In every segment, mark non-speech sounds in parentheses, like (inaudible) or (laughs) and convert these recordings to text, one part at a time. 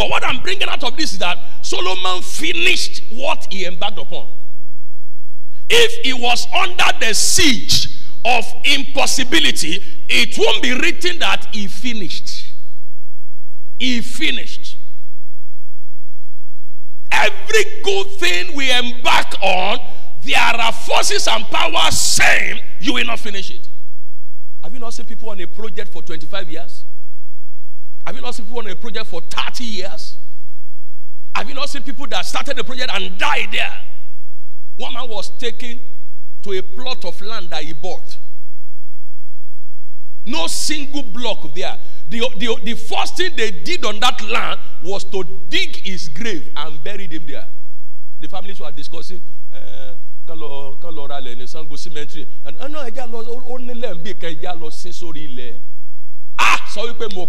But what I'm bringing out of this is that Solomon finished what he embarked upon. If he was under the siege of impossibility, it won't be written that he finished. He finished. Every good thing we embark on, there are forces and powers saying you will not finish it. Have you not seen people on a project for 25 years? Have you not seen people on a project for 30 years? Have you not seen people that started the project and died there? One man was taken to a plot of land that he bought. No single block there. The, the, the first thing they did on that land was to dig his grave and buried him there. The families were discussing. Uh, ah wípé mo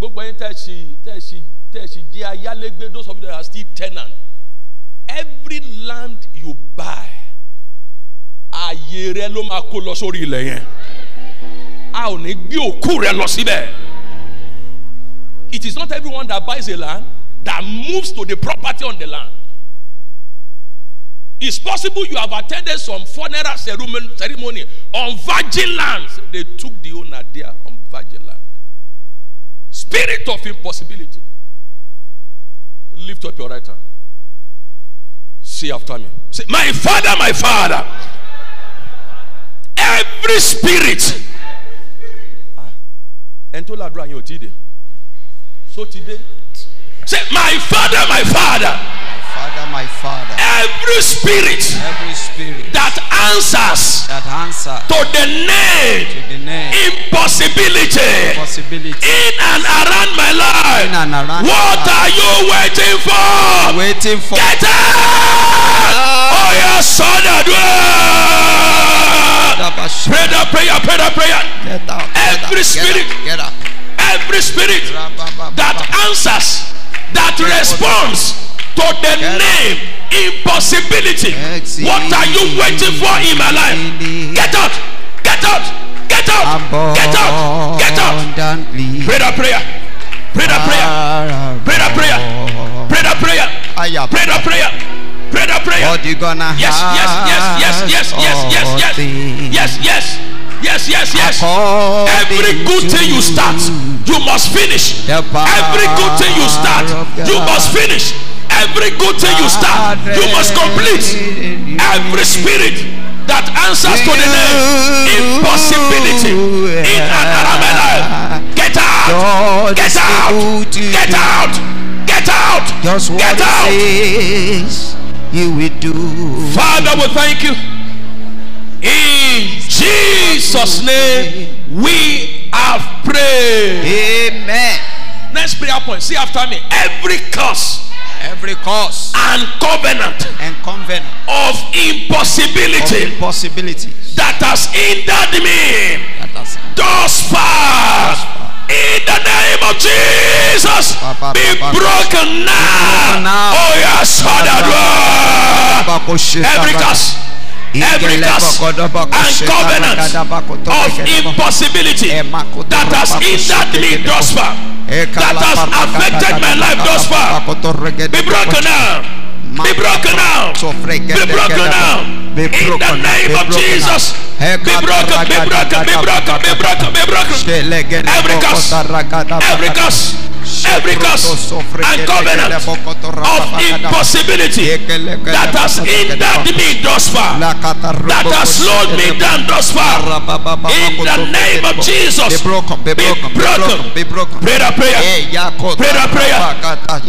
gbogbo yín tẹ̀sí tẹ̀sí tẹ̀sí jẹ́ ayálégbé those of you that are still tenant every land you buy ààyè rẹ ló máa kó lọ sórí ilẹ̀ yẹn. A ò ní gbé òkú rẹ lọ síbẹ̀. It is not everyone that buys a land that moves to the property on the land. It's possible you have attended some funeral ceremony, on virgin lands. They took the owner there on virgin land spirit of impossibility. Lift up your right hand. Say after me. Say my father my father. Every spirit. Ẹni tó ládùúrà yẹn ò tí so dé? Say my father my father Father, my Father, every spirit every spirit that answers that answer to the name to the name impossibility possibility in and around my life in and around what are you waiting for? Waiting for get out oh yes son pray that prayer pray that prayer. Get out. Every spirit Get out. every spirit that answers that responds to the name impossibility. What are you waiting for in my life? get out get out get out get out get out pray that prayer pray that prayer pray that prayer pray that prayer pray that prayer pray that prayer. What you gonna yes yes yes yes yes yes yes yes yes yes yes yes yes. Every good thing you start you must finish. every good thing you start you must finish every good thing you start you must complete every spirit that answers to the name impossibility in and around my life get out get out get out get out Just what get out you will do. Father, we thank you. In Jesus' name, we have prayed. Amen. Next prayer point. See after me. Every curse Every cause and covenant and covenant of of impossibility that has hindered me that has thus far. In the name of Jesus, be broken now. now. Oh, yes, Father. Every curse every curse and covenant of impossibility that has hindered me thus far, that has affected my life thus far, be broken now. Be broken now. Be broken now. In the name of Jesus. Be broken, be broken, be broken, be broken, be broken. Every curse, every curse, every curse and covenant of impossibility that has hindered me thus far, that has slowed me down thus far. In the name of Jesus, be broken, be broken, be broken. Pray that prayer. Eh, Pray that prayer.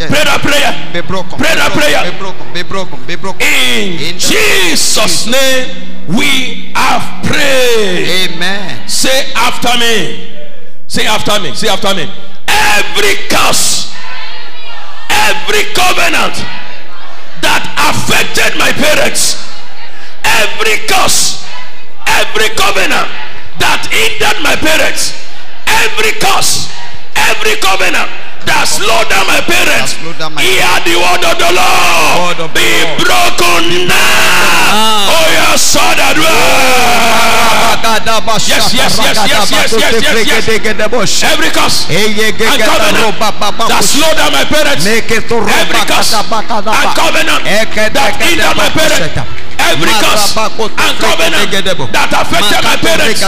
Pray that prayer. Be broken, Pray that prayer. Be broken, be broken, be broken. In In Jesus' name, we have prayed. Amen. Say after me. Say after me. Say after me. Every curse, every covenant that affected my parents, every curse, every covenant that hindered my parents, every curse, every covenant that slowed down my parents, slowed down my hear the word of the Lord. Of Be broken now. now. Oh, yes, so that way. Yes, yes, yes, yes, yes, yes, yes, yes. Every curse and covenant that slow down my parents. Every curse and covenant that hinder my parents. Every curse and covenant that affected my parents.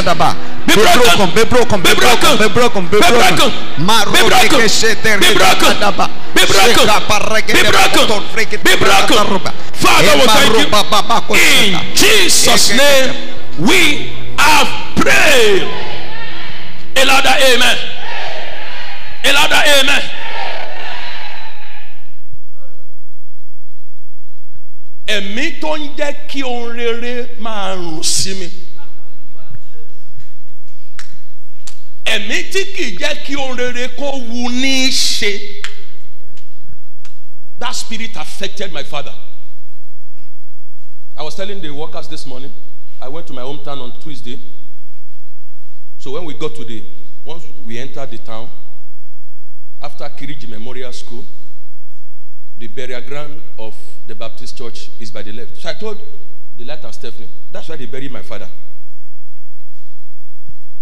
Be broken. be broken, Be broken. be broken, be broken. broken. Be broken. Be broken. Be broken. Be broken. Be broken. Father, we thank you. In Jesus' name, we have prayed. A louder amen. A louder amen. Ẹ̀mí tó ń jẹ́ kí ohun rere máa rùn sí mi. Ẹ̀mí tí kì í jẹ́ kí ohun rere kó wu ní í ṣe. That spirit affected my father. I was telling the workers this morning, I went to my hometown on Tuesday. So when we got to the, once we entered the town, after Kiriji Memorial School, the burial ground of the Baptist church is by the left. So I told the light and Stephanie, that's where they buried my father.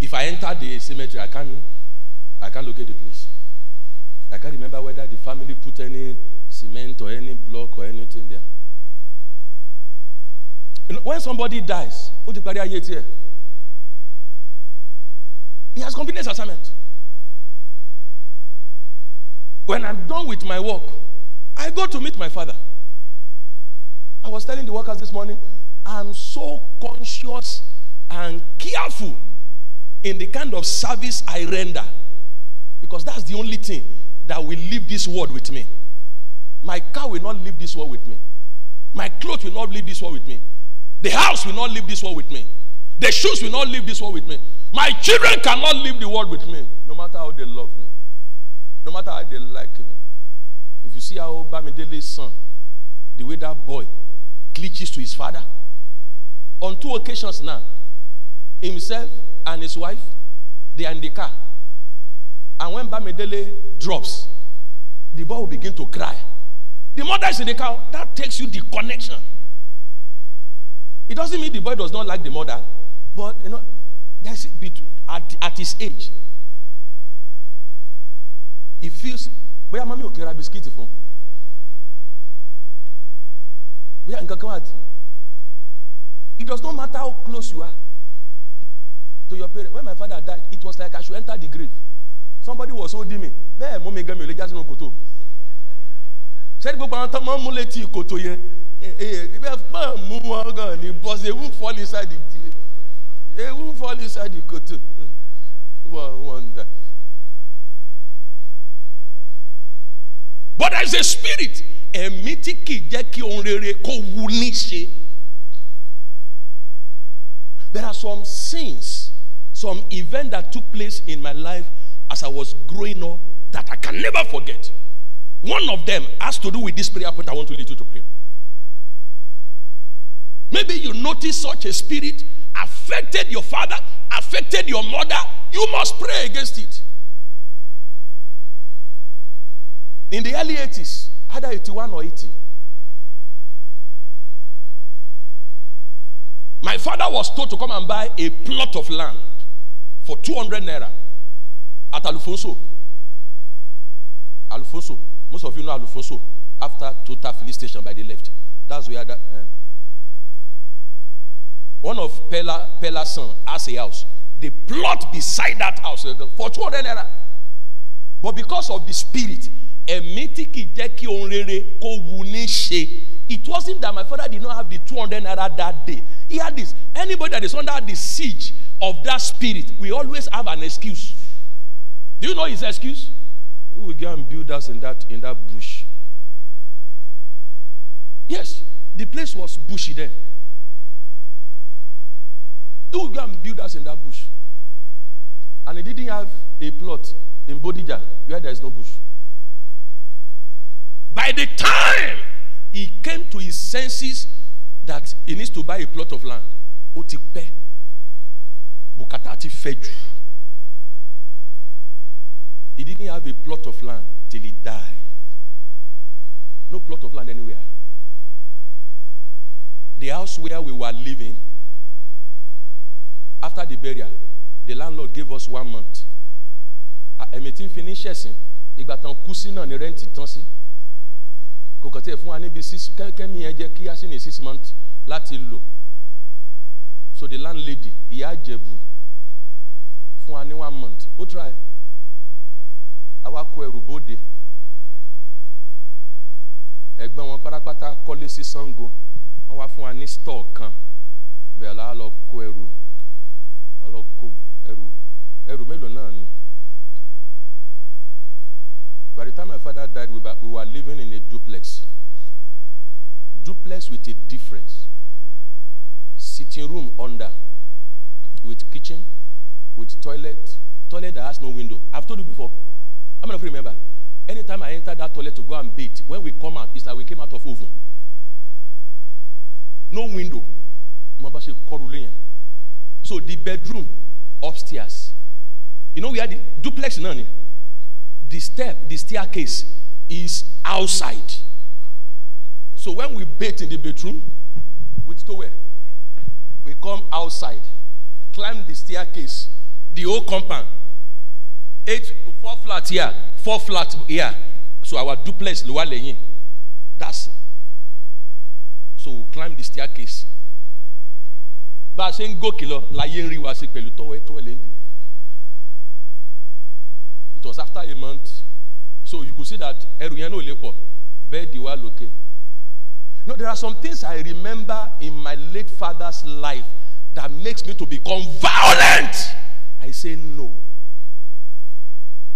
If I enter the cemetery, I can't, I can't locate the place. I can't remember whether the family put any cement or any block or anything there. You know, when somebody dies, ó ti parí ayé tiẹ̀. He has completed his assignment. When I'm done with my work, I go to meet my father. I was telling the workers this morning, I'm so conscious and careful in the kind of service I render because that's the only thing that will leave this world with me. My car will not leave this world with me. My clothes will not leave this world with me. The house will not leave this world with me. The shoes will not leave this world with me. My children cannot leave the world with me, no matter how they love me, no matter how they like me. If you see how Bamidele's son, the way that boy glitches to his father, on two occasions now, himself and his wife, they are in the car. And when Bamidele drops, the boy will begin to cry. The mother is in the car. That takes you the connection. It doesn't mean the boy does not like the mother, but you know, that's at, at his age. He feels, bóyá mami ò kẹ́ra bisikíìtì fún bóyá nǹkan kan wà tí it does not matter how close you are to your parents when my father died it was like I should enter the grave. Somebody was holding me. Bẹ́ẹ̀ mú mi gan mi ò lè já sínú kòtò. Sẹ́ni gbogbo àwọn tó máa ń mú létí kòtò yẹn? Bẹ́ẹ̀ máa mú wọn gan ni they won't fall inside the they won't fall inside the kòtò. One wonder. But there is a spirit ẹ̀mí tí kì í jẹ́ kí ohun rere kó wu ní ṣe. There are some sins, some events that took place in my life as I was growing up that I can never forget. One of them has to do with this prayer point I want to lead you to pray. Maybe you notice such a spirit affected your father, affected your mother. You must pray against it. In the early 80s, either 81 or 80, my father was told to come and buy a plot of land for 200 naira at Alufonso. Alufonso. Most of you know Alufonso after Total Filling Station by the left. That's where that. Uh, one of Pella, Pella's son has a house. The plot beside that house for 200 naira. But because of the spirit, ẹ̀mí tí kì í jẹ́ kí ohun rere kó wu ní ṣe. It wasn't that my father did not have the two hundred naira that day. He had this anybody that is under the siege of that spirit we always have an excuse. Do you know his excuse? We will go and build us in that in that bush? Yes the place was bushy then. We will go and build us in that bush? And he didn't have a plot in Bodija where there is no bush by the time he came to his senses that he needs to buy a plot of land, ó ti pẹ́, bùkátà ti fẹ́ jù. He didn't have a plot of land till he died. No plot of land anywhere. The house where we were living, after the burial the landlord gave us one month Ah, ẹ̀mí tí ń fi ní ṣẹ̀sìn ìgbà tán kú sí náà ni rẹ́ǹtì tán sí kò kàn tí ẹ̀ fún wa níbi six kẹ́mi yẹn jẹ́ kí á sì ní six months láti lò. So the landlady ìyá àjẹ̀bù fún wa ní one month. Ó try. Àwa kó ẹrù bóde. Ẹ̀gbọ́n wọn pátápátá kọ́lé sí sango wọ́n wá fún wa ní store kan. Bẹ́ẹ̀ la lọ kó ẹrù. Ẹrù mélòó náà ni by the time my father died we were, we were living in a duplex. Duplex with a difference. Sitting room under with kitchen with toilet. Toilet that has no window. I've told you before. How many of you remember? Anytime i enter that toilet to go and bathe when we come out it's like we came out of oven. No window. So the bedroom upstairs. You know we had the duplex ni the step the staircase is outside. So when we bathe in the bedroom with towel we come outside climb the staircase the whole compound. Eight four flat here four flat here. So our duplex wà lẹ́yìn. That's so we climb the staircase. Bá a ṣe ń gòkè lọ láyé ń rí wa sí pẹ̀lú tọ́wẹ́ it was after a month. So you could see that ẹrù Lepo, náà lè pọ̀ bẹ́ẹ̀dì wa lókè. No there are some things I remember in my late father's life that makes me to become violent. I say no.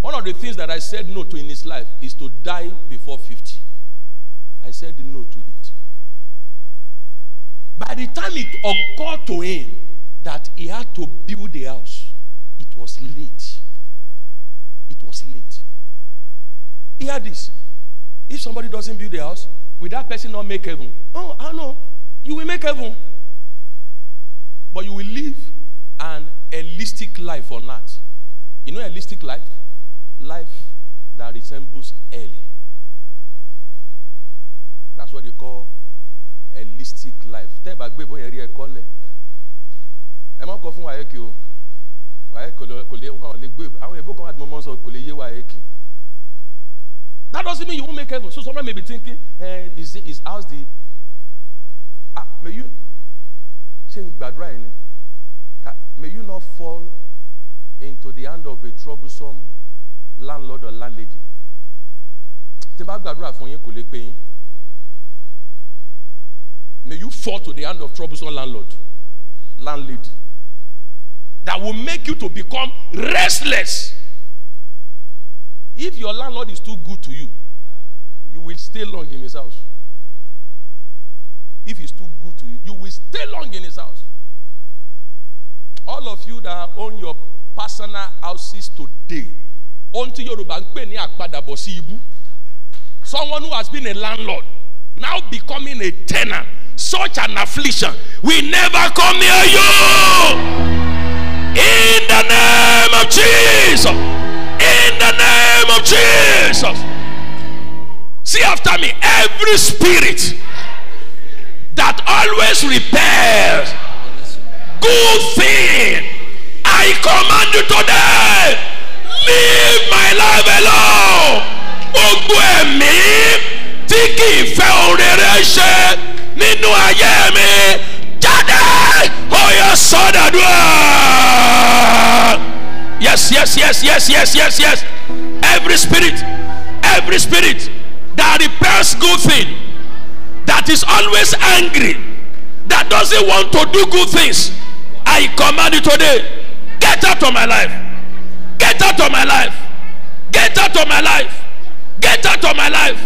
One of the things that I said no to in his life is to die before fifty. I said no to it. By the time it occurred to him that he had to build a house, it was late. Late. Hear this. If somebody doesn't build a house, will that person not make heaven? Oh, I know. You will make heaven. But you will live an holistic life on earth. You know holistic life? Life that resembles early. That's what they call holistic life tẹ́ bá gbé ìbọn that doesn't mean you won't make heaven. So someone may be thinking eh, is is house the ah may you ṣe ń gbàdúrà may you not fall into the hand of a troublesome landlord or landlady. May you fall to the hand of troublesome landlord, landlady, that will make you to become restless. If your landlord is too good to you, you will stay long in his house. If he's too good to you, you will stay long in his house. All of you that own your personal houses today, until Yoruba ń pè ní àpadàbọ̀ sí ibú. Someone who has been a landlord now becoming a tenant such an affliction will never come near you. In the name of Jesus. In the name of Jesus. See after me. Every spirit that always repairs good thing, I command you today. Leave my life alone. Gbogbo ẹ̀mí tí kì í fẹ́ òrèrè ṣe nínú ayé mi jáde oyè sọdọdúrà. yes yes yes yes yes yes yes. Every spirit every spirit that repairs good thing that is always angry that doesn't want to do good things i command you today get out of my life. Get out of my life. Get out of my life. Get out of my life.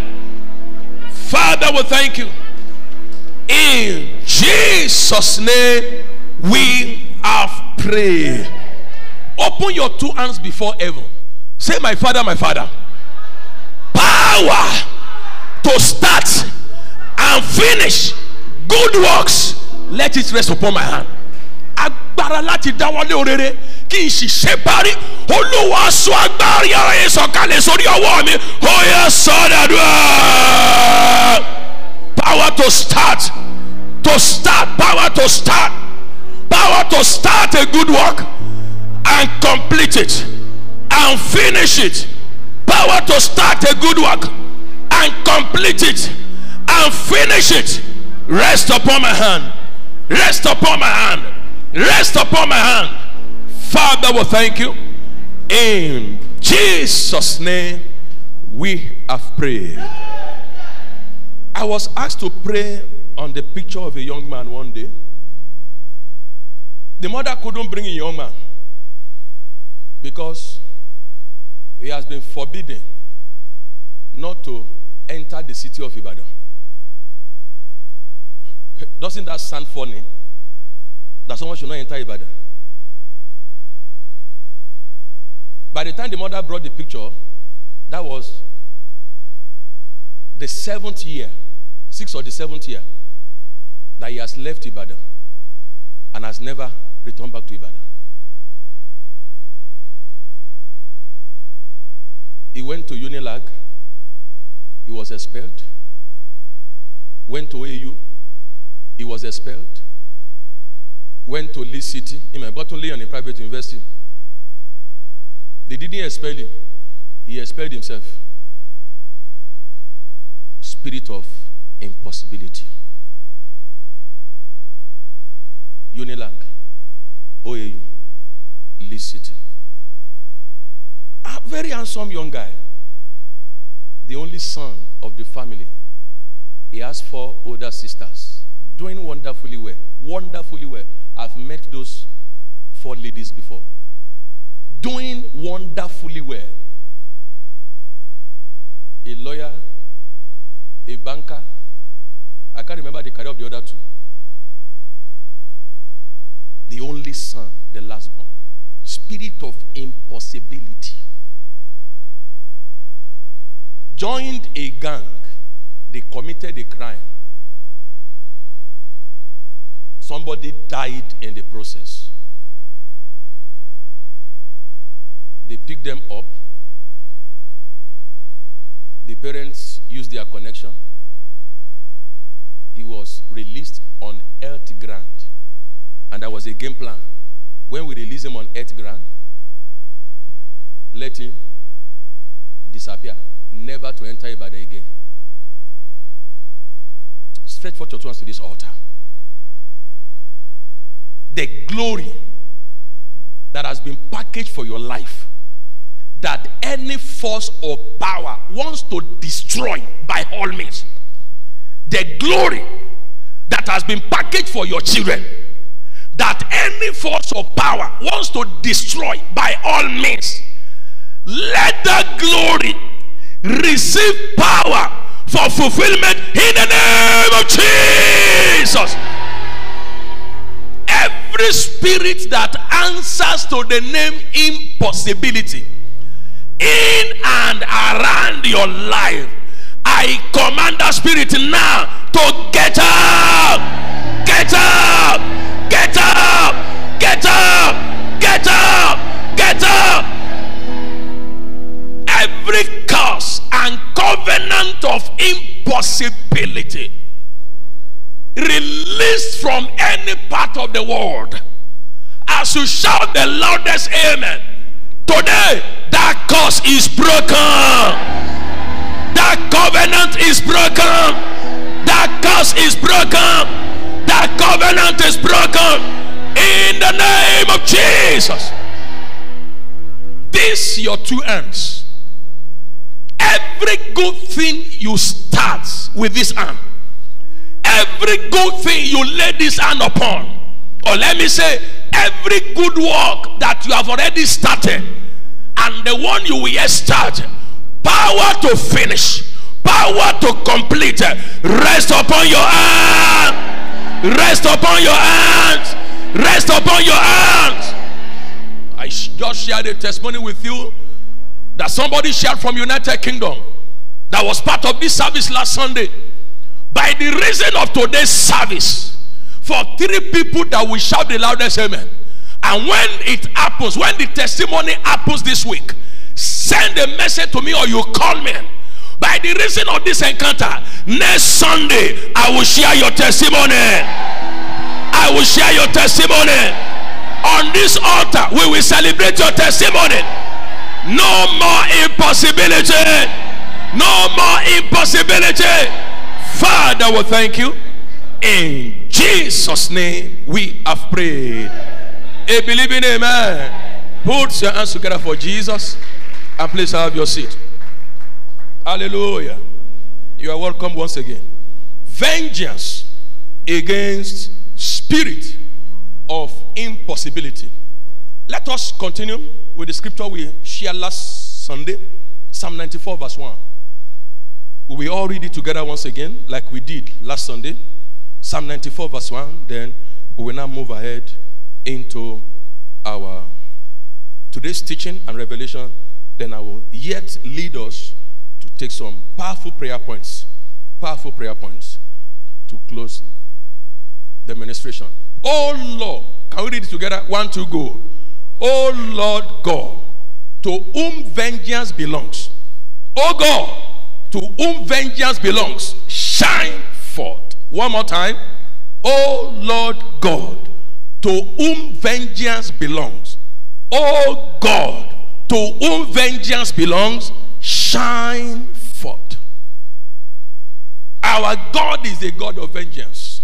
Father we thank you in Jesus' name, we have prayed. Open your two hands before heaven. Say, My Father, my Father. Power to start and finish good works. Let it rest upon my hand. Agbára láti dáwọ́lé orere kí n sì ṣe parí. Olúwa sọ agbára yàrá yẹn sọ̀kalẹ̀ sórí ọwọ́ mi. Ó yẹ sọ́dọ̀dúrà. Power to start. To start. Power to start. Power to start a good work and complete it and finish it. Power to start a good work and complete it and finish it. Rest upon my hand. Rest upon my hand. Rest upon my hand. Father, we thank you. In Jesus' name, we have prayed. I was asked to pray on the picture of a young man one day. The mother couldn't bring a young man because he has been forbidden not to enter the city of Ibadan. Doesn't that sound funny? That someone should not enter Ibadan. By the time the mother brought the picture, that was the seventh year, sixth or the seventh year, that he has left Ibadan and has never returned back to Ibadan. He went to Unilag, he was expelled. Went to AU, he was expelled. Went to Lead City, in my bottom lay on a private university. They didn't expel him, he expelled himself. Spirit of impossibility. Unilag, OAU, Lead City. A very handsome young guy, the only son of the family. He has four older sisters, doing wonderfully well. Wonderfully well. I've met those four ladies before. Doing wonderfully well. A lawyer, banker. I can't remember the career of the other two. The only son, the last born. Spirit of impossibility. Joined a gang. They committed a crime. Somebody died in the process. They picked them up. The parents used their connection. He was released on health grant. And that was a game plan. When we release him on health grant, let him disappear, never to enter Ibadan again. Stretch forth your hands to this altar. The glory that has been packaged for your life, that any force or power wants to destroy by all means. The glory that has been packaged for your children, that any force of power wants to destroy by all means. Let that glory receive power for fulfillment in the name of Jesus. Every spirit that answers to the name impossibility in and around your life, I command that spirit now to get up, get up, get up, get up, get up, get up. Every curse and covenant of impossibility released from any part of the world as you shout the loudest amen today that curse is broken that covenant is broken. That curse is broken. That covenant is broken. In the name of jesus. This your two hands. Every good thing you start with this hand. Every good thing you lay this hand upon. Or let me say every good work that you have already started and the one you will start power to finish power to complete. Rest upon your hand rest upon your hands. Rest upon your hands. I just shared a testimony with you that somebody shared from united kingdom that was part of this service last sunday. By the reason of today's service for three people that will shout the loudest amen. And when it happens when the testimony happens this week send a message to me or you call me by the reason of this encounter next sunday i will share your testimony i will share your testimony On this altar, we will celebrate your testimony. No more impossibility. No more impossibility. Father, we thank you. In Jesus' name, we have prayed. A believing amen. Put your hands together for Jesus and please have your seat. Hallelujah. You are welcome once again. Vengeance against spirit of impossibility. Let us continue with the scripture we shared last Sunday, Psalm 94, verse 1. We all read it together once again, like we did last Sunday. Psalm 94, verse 1. Then we will now move ahead into our today's teaching and revelation. Then I will yet lead us to take some powerful prayer points, powerful prayer points to close the ministration. Oh Lord, can we read it together? One, two, go. Oh Lord God, to whom vengeance belongs. Oh God, to whom vengeance belongs, shine forth. One more time. Oh Lord God, to whom vengeance belongs. Oh God, to whom vengeance belongs, shine forth. Our God is a God of vengeance.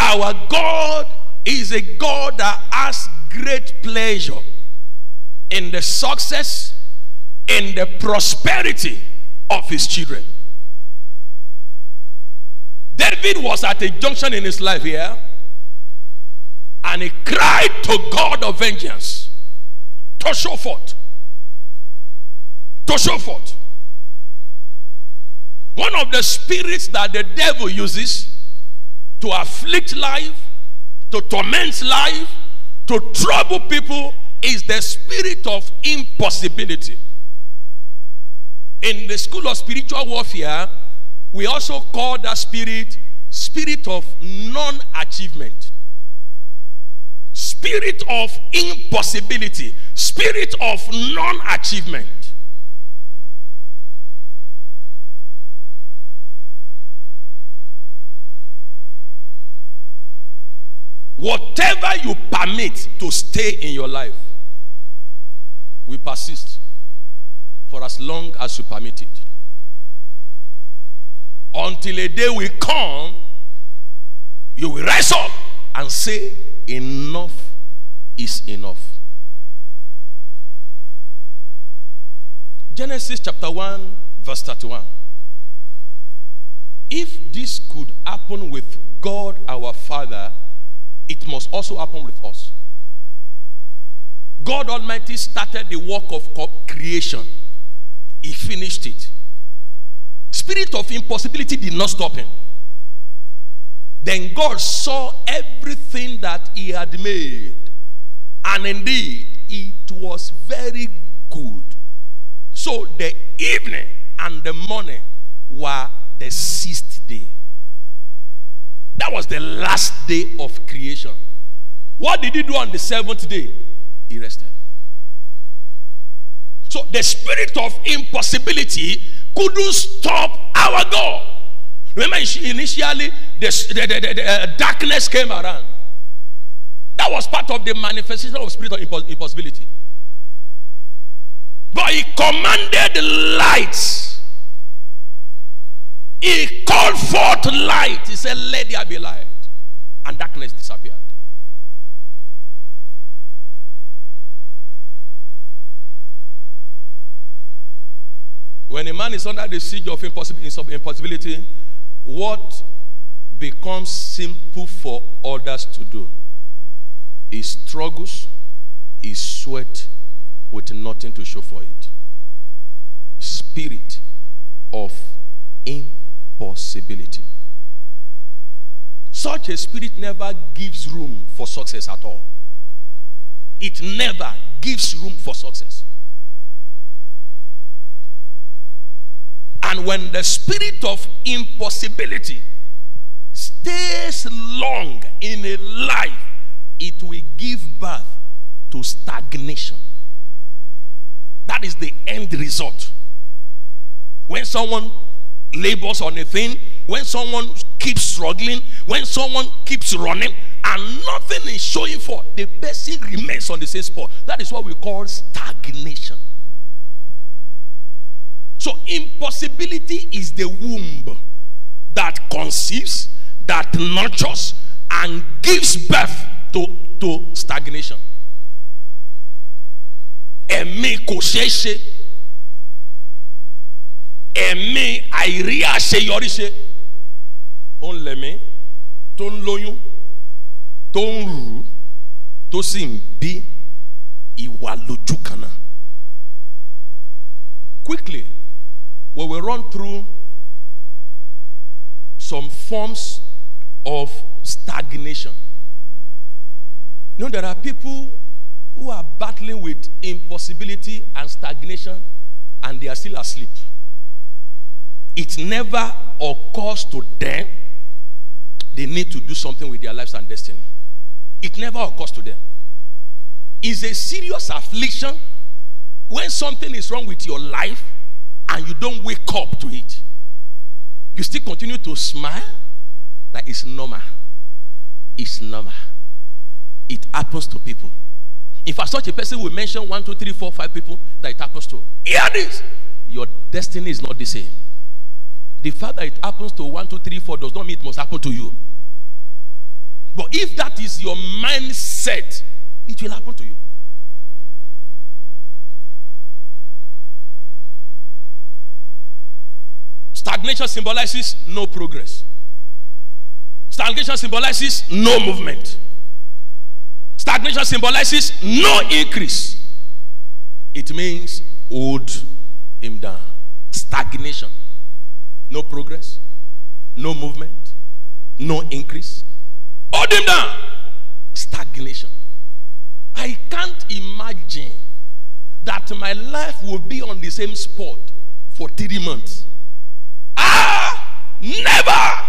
Our God is a God that has great pleasure in the success, in the prosperity of his children. David was at a junction in his life here, and he cried to God of vengeance to show forth. To show forth. One of the spirits that the devil uses to afflict life, to torment life, to trouble people is the spirit of impossibility. In the school of spiritual warfare, we also call that spirit spirit of non-achievement. Spirit of impossibility, spirit of non-achievement. Whatever you permit to stay in your life will persist for as long as you permit it. Until a day will come, you will rise up and say, Enough is enough. Genesis chapter 1, verse 31. If this could happen with God our Father, it must also happen with us. God Almighty started the work of creation, He finished it. Spirit of impossibility did not stop Him. Then God saw everything that He had made, and indeed, it was very good. So the evening and the morning were the sixth day. That was the last day of creation. What did he do on the seventh day? He rested. So the spirit of impossibility couldn't stop our God. Remember, initially, the, the, the, the uh, darkness came around. That was part of the manifestation of spirit of impossibility. But he commanded light he called forth light. He said, Let there be light. And darkness disappeared. When a man is under the siege of impossibility, what becomes simple for others to do is struggles, is sweat with nothing to show for it. Spirit of impossibility. Such a spirit never gives room for success at all. It never gives room for success. And when the spirit of impossibility stays long in a life, it will give birth to stagnation. That is the end result. When someone labors on a thing, when someone keeps struggling, when someone keeps running, and nothing is showing for, the person remains on the same spot. That is what we call stagnation. So, impossibility is the womb that conceives, that nurtures, and gives birth to, to stagnation. Ẹ̀mí kò ṣeé ṣe. Ẹ̀mí àìrí àṣeyọrí ṣe. Ó ń lẹ̀mí tó ń lóyún tó ń rù tó sì ń bí ìwà lójú kan náà. Quickly, we will run through some forms of stagnation. Know, there are people who are battling with impossibility and stagnation and they are still asleep. It never occurs to them they need to do something with their lives and destiny. It never occurs to them. It's a serious affliction when something is wrong with your life and you don't wake up to it. You still continue to smile. That is normal. It's normal. It happens to people. If I such a person will mention one, two, three, four, five people that it happens to, hear this. Your destiny is not the same. The fact that it happens to one, two, three, four does not mean it must happen to you. But if that is your mindset, it will happen to you. Stagnation symbolizes no progress. Stagnation symbolizes no movement. Stagnation symbolizes no increase. It means hold him down. Stagnation. No progress. No movement. No increase. Hold him down. Stagnation. I can't imagine that my life will be on the same spot for three months. Ah! Never!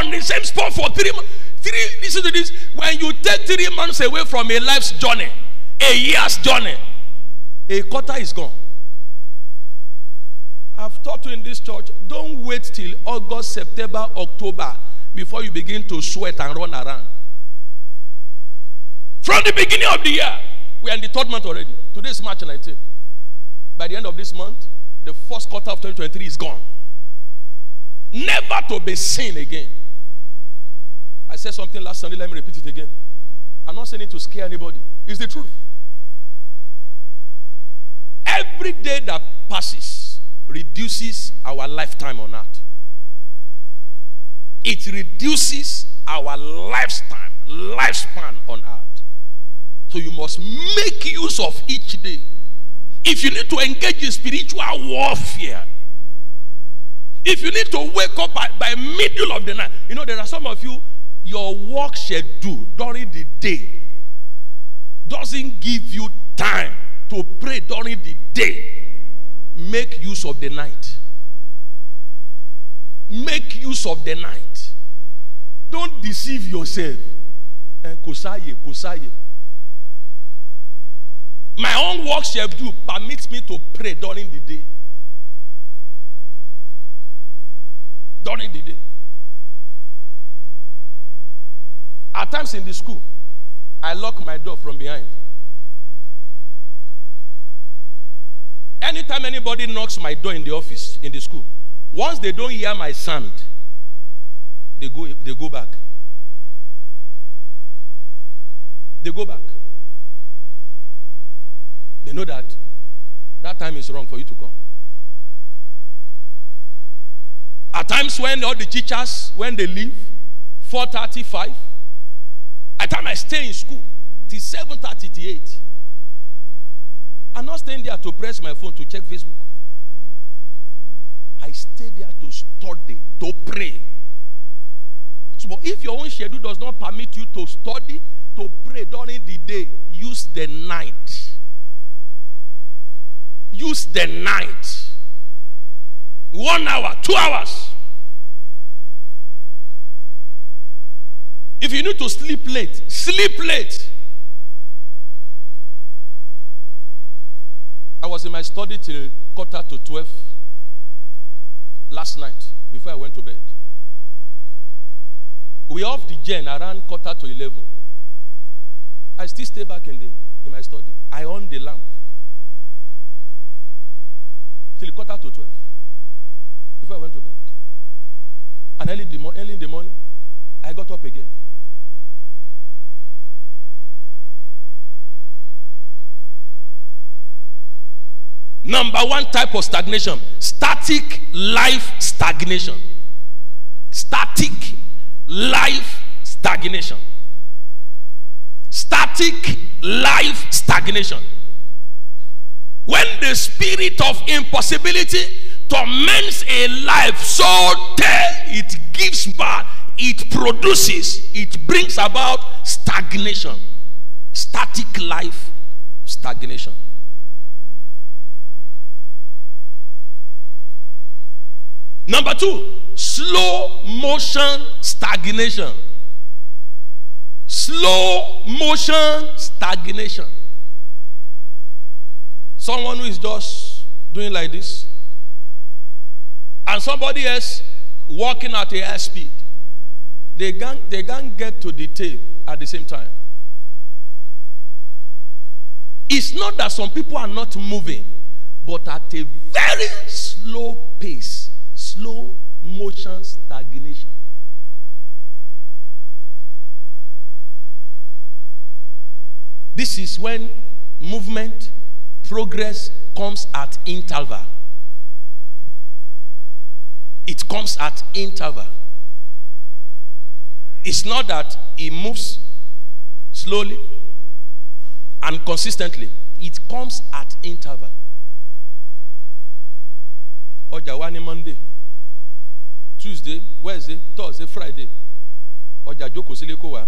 On the same spot for three months. Three, listen to this. When you take three months away from a life's journey, a year's journey, a quarter is gone. I've taught you in this church, don't wait till August, September, October before you begin to sweat and run around. From the beginning of the year, we are in the third month already. Today is March 19. By the end of this month, the first quarter of 2023 is gone. Never to be seen again. I said something last Sunday, let me repeat it again. I'm not saying it to scare anybody. It's the truth. Every day that passes reduces our lifetime on earth. It reduces our lifetime, lifespan on earth. So you must make use of each day. If you need to engage in spiritual warfare, if you need to wake up by, by middle of the night, you know there are some of you your work schedule during the day doesn't give you time to pray during the day, make use of the night. Make use of the night. Don't deceive yourself. Eh. My own work schedule permits me to pray during the day. During the day. At times in the school, I lock my door from behind. Anytime anybody knocks my door in the office, in the school, once they don't hear my sound, they go, they go back. They go back. They know that that time is wrong for you to come. At times when all the teachers, when they leave, 435, at time I stay in school till 738. I'm not staying there to press my phone to check Facebook. I stay there to study, to pray. So, but if your own schedule does not permit you to study, to pray during the day, use the night. Use the night. One hour, two hours. If you need to sleep late, sleep late. I was in my study till quarter to 12. last night before I went to bed. We off the gen around quarter to 11. I still stay back in, the, in my study. I on the lamp till quarter to 12 before I went to bed. And early the, early in the morning, I got up again. Number one type of stagnation static life stagnation. Static life stagnation. Static life stagnation. When the spirit of impossibility torments a life so that it gives birth, it produces, it brings about stagnation. Static life stagnation. Number two, slow motion stagnation. Slow motion stagnation. Someone who is just doing like this, and somebody else walking at a speed. They can't, they can't get to the tape at the same time. It's not that some people are not moving, but at a very slow pace slow motion stagnation. This is when movement, progress comes at interval. It comes at interval. It's not that it moves slowly and consistently. It comes at interval. Ọjà wa ní Monday. tuesday wednesday thursday friday ọjà jókòó sílé kó wá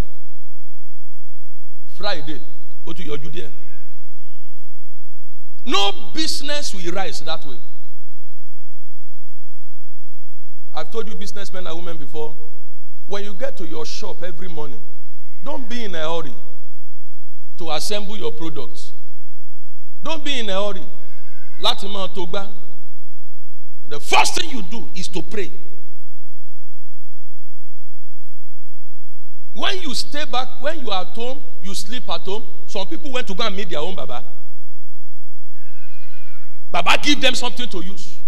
friday ó tún yọjú díẹ̀ no business will rise that way i've told you businessmen and women before when you get to your shop every morning don't be in a hurry to assemble your products don't be in a hurry láti máa tó the first thing you do is to pray. When you stay back, when you are at home, you sleep at home. Some people went to go and meet their own Baba. Baba give them something to use.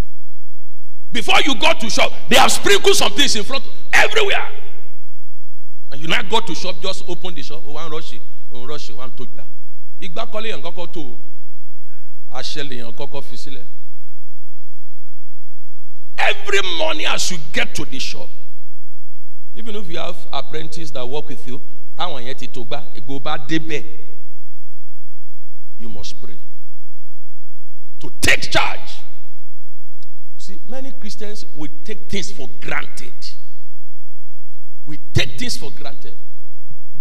Before you go to shop, they have sprinkled some things in front everywhere. And you now go to shop, just open the shop. Oh, one rush, one rush, one to that. Igba kọ́lé yẹn kọ́kọ́ tó aṣẹ́lẹ̀ yẹn kọ́kọ́ fi sílẹ̀. Every morning as you get to the shop, even if you have apprentices that work with you táwọn yẹn ti tó gbá ègbò bá débẹ̀ you must pray to take charge see many christians will take things for granted we take things for granted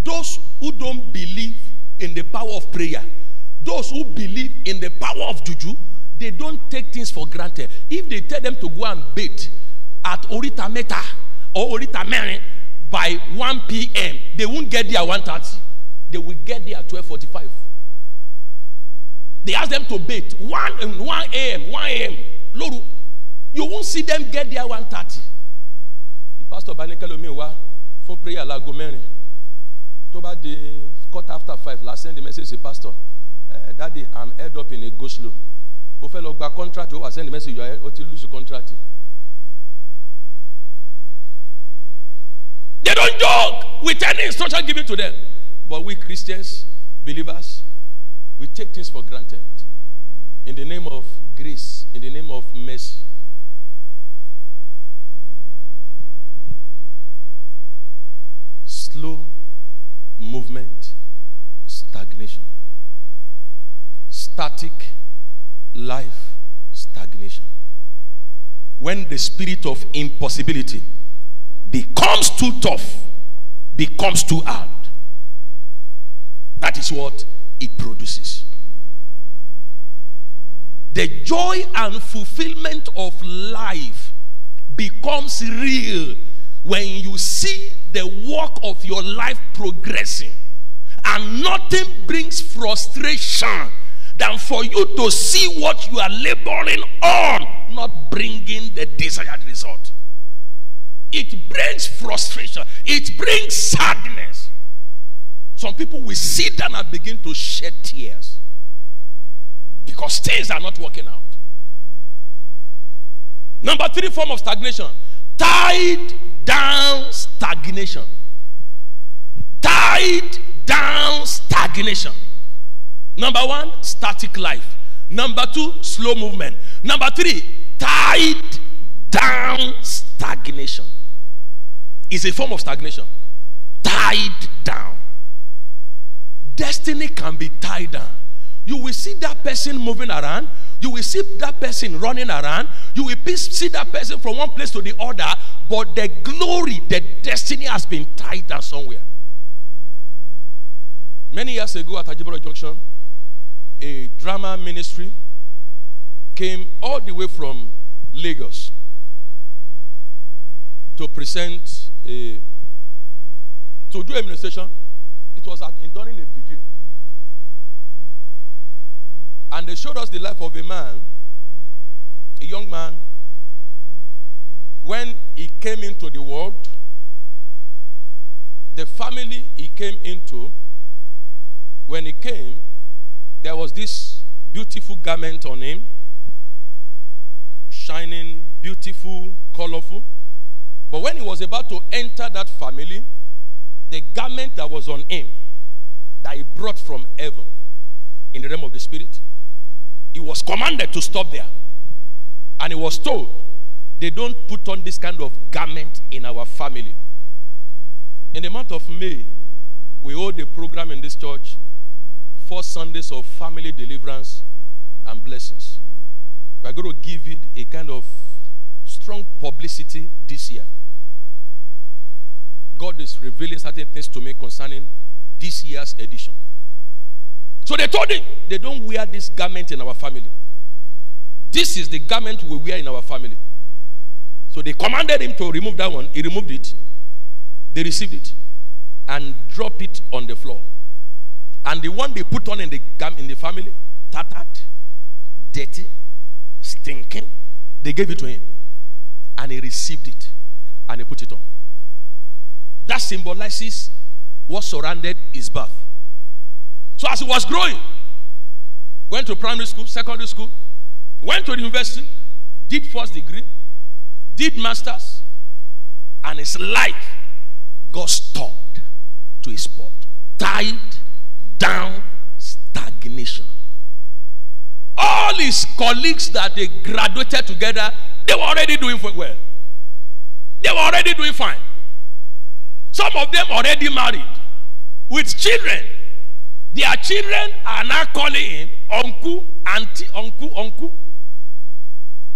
those who don't believe in the power of prayer those who believe in the power of juju they don't take things for granted if they tell them to go and bathe at orita meta or orita mẹ́rin by 1 p.m. They won't get there 1.30. They will get there at 12.45. They ask them to bathe 1, 1 a.m., 1 a.m. Loru, you won't see them get there 1.30. The pastor Banikelo wá for prayer láago mẹ́rin. Tó bá quarter after five, last send the message to pastor. Uh, Daddy, I'm head up in a go slow. Ó fẹ́ lọ contract, wá send the message, ó ti lose contract. They don't joke with any instruction given to them. But we Christians, believers, we take things for granted. In the name of grace, in the name of mercy. Slow movement, stagnation. Static life, stagnation. When the spirit of impossibility becomes too tough, becomes too hard. That is what it produces. The joy and fulfillment of life becomes real when you see the work of your life progressing, and nothing brings frustration than for you to see what you are laboring on not bringing the desired result. It brings frustration, it brings sadness. Some people will sit down and begin to shed tears because things are not working out. Number three form of stagnation tied down stagnation. Tied down stagnation. Number one, static life. Number two, slow movement. Number three, tied down stagnation. Is a form of stagnation. Tied down. Destiny can be tied down. You will see that person moving around. You will see that person running around. You will see that person from one place to the other. But the glory, the destiny has been tied down somewhere. Many years ago at Ajibolo Junction, a drama ministry came all the way from Lagos to present a to do administration. It was at in during a vigil. And they showed us the life of a man, a young man, when he came into the world, the family he came into, when he came, there was this beautiful garment on him, shining, beautiful, colorful. But when he was about to enter that family, the garment that was on him, that he brought from heaven in the realm of the spirit, he was commanded to stop there. And he was told, they don't put on this kind of garment in our family. In the month of May, we hold a program in this church, four Sundays of family deliverance and blessings. We are going to give it a kind of strong publicity this year. God is revealing certain things to me concerning this year's edition. So they told him, they don't wear this garment in our family. This is the garment we wear in our family. So they commanded him to remove that one. He removed it. They received it and drop it on the floor. And the one they put on in the in the family, tattered, dirty, stinking, they gave it to him. And he received it. And he put it on. That symbolizes what surrounded his birth. So as he was growing, went to primary school, secondary school, went to the university, did first degree, did masters, and his life got stopped to a spot. Tied down stagnation. All his colleagues that they graduated together, they were already doing well. They were already doing fine. Some of them already married with children. Their children are now calling him uncle, auntie, uncle, uncle.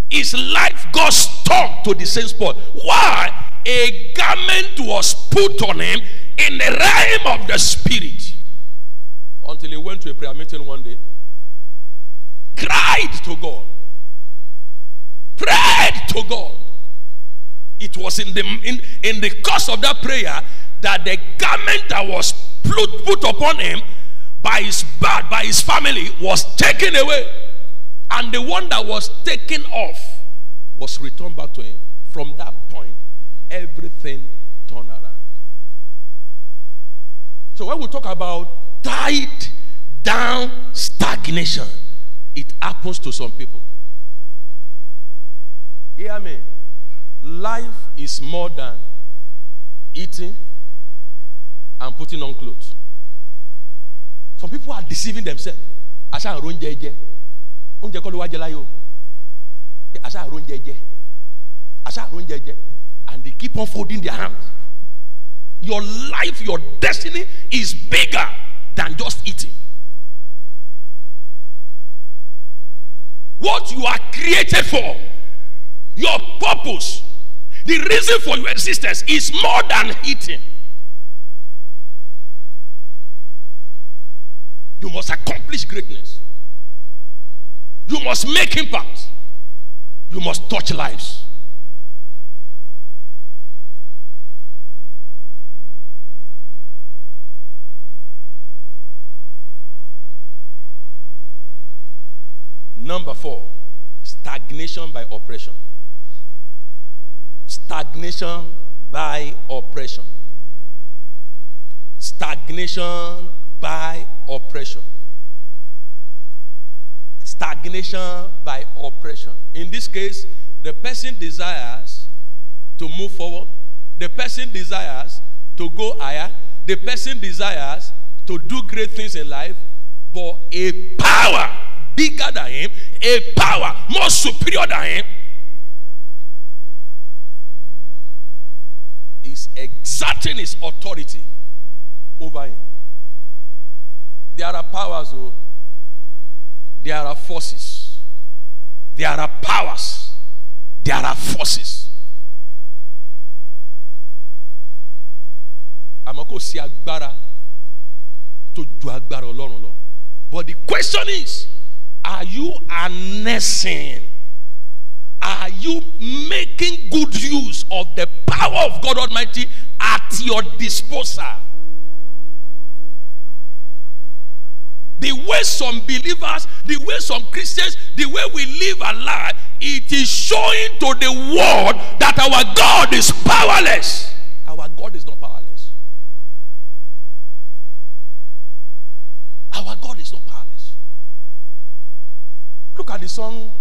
His life got stuck to the same spot. Why? A garment was put on him in the realm of the spirit. Until he went to a prayer meeting one day, cried to God, prayed to God. It was in the in, in the course of that prayer that the garment that was put, put upon him by his birth, by his family, was taken away. And the one that was taken off was returned back to him. From that point, everything turned around. So when we talk about tied down stagnation, it happens to some people. Hear me. Life is more than eating and putting on clothes. Some people are deceiving themselves. Àṣà àrùn oúnjẹ jẹ. Oúnjẹ kọ́ ló wá jẹ láyé o. Àṣà àrùn oúnjẹ jẹ. Àṣà àrùn oúnjẹ jẹ. And they keep on folding their hands. Your life, your destiny is bigger than just eating. What you are created for, your purpose, the reason for your existence is more than eating. You must accomplish greatness. You must make impact. You must touch lives. Number four, stagnation by oppression. Stagnation by oppression. Stagnation by oppression. Stagnation by oppression. In this case, the person desires to move forward, the person desires to go higher, the person desires to do great things in life, but a power bigger than him, a power more superior than him, is exerting his authority over him. There are powers, oh, there are forces, there are powers, there are forces. àmọ́ kò sí agbára tó ju agbára ọlọ́run lọ. But the question is, are you harnessing? Are you making good use of the power of God Almighty at your disposal? The way some believers, the way some Christians, the way we live our life, it is showing to the world that our God is powerless. Our God is not powerless. Our God is not powerless. Look at the song.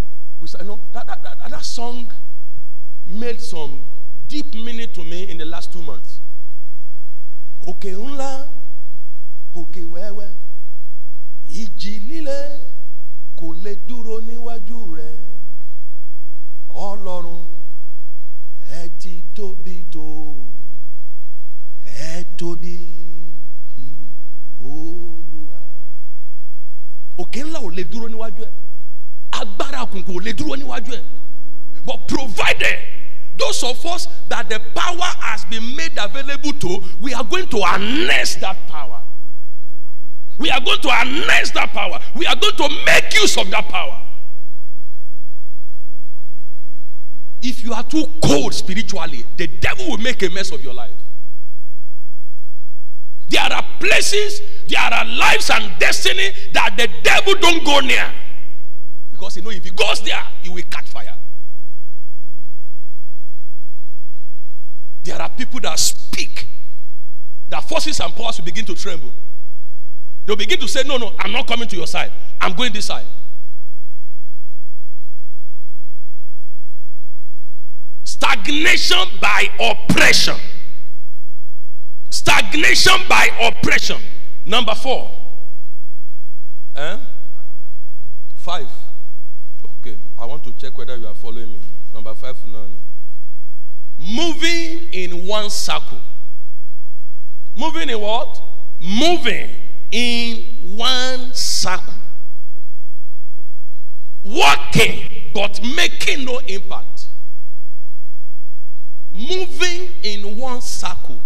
We you know, that, that, that, that song made some deep meaning to me in the last two months. Òkè ńlá, òkè wẹ́wẹ́, ìjì líle kò lè dúró níwájú rẹ̀. Ọlọ́run ẹ ti tóbi tó, ẹ tóbi Olúwa. Òkè ńlá ò lè dúró níwájú ẹ̀. Agbára òkùnkùn ò lè dúró níwájú ẹ̀. But provided those of us that the power has been made available to, we are going to harness that power. We are going to harness that power. We are going to make use of that power. If you are too cold spiritually, the devil will make a mess of your life. There are places, there are lives and destiny that the devil don't go near. Because you know if he goes there, he will catch fire. There are people that speak, that forces and powers will begin to tremble. They'll begin to say, No, no, I'm not coming to your side. I'm going this side. Stagnation by oppression. Stagnation by oppression. Number four. Eh? Five. Okay. I want to check whether you are following me. Number five, no. Moving in one circle. Moving in what? Moving in one circle. Working but making no impact. Moving in one circle.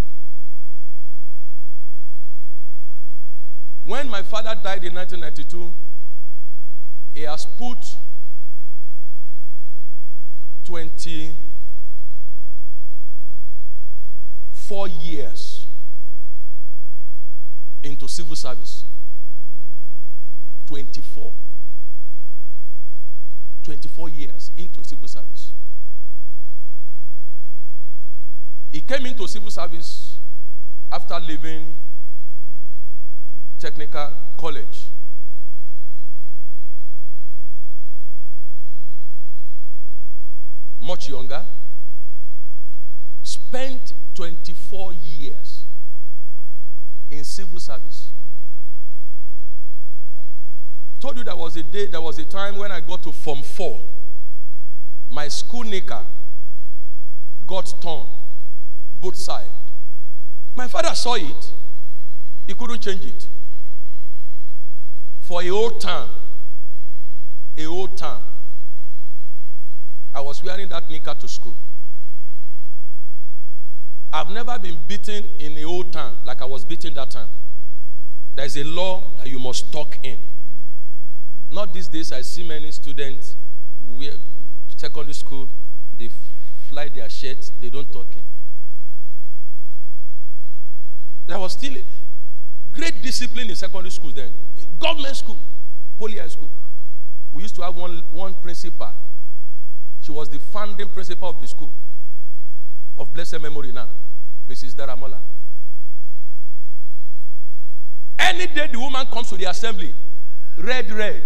When my father died in 1992, he has put 24 years into civil service. 24. 24 years into civil service. He came into civil service after leaving technical college. Much younger. Spent 24 years in civil service. Told you there was a day, there was a time when I got to Form 4. My school knicker got torn, both sides. My father saw it, he couldn't change it. For a whole time, a whole time, I was wearing that knicker to school. I've never been beaten in the old time like I was beaten that time. There is a law that you must talk in. Not these days, I see many students, wear secondary school, they fly their shirts, they don't talk in. There was still great discipline in secondary school then. Government school, poly high school. We used to have one, one principal. She was the founding principal of the school of blessed memory now, Mrs. Daramola. Any day the woman comes to the assembly, red, red,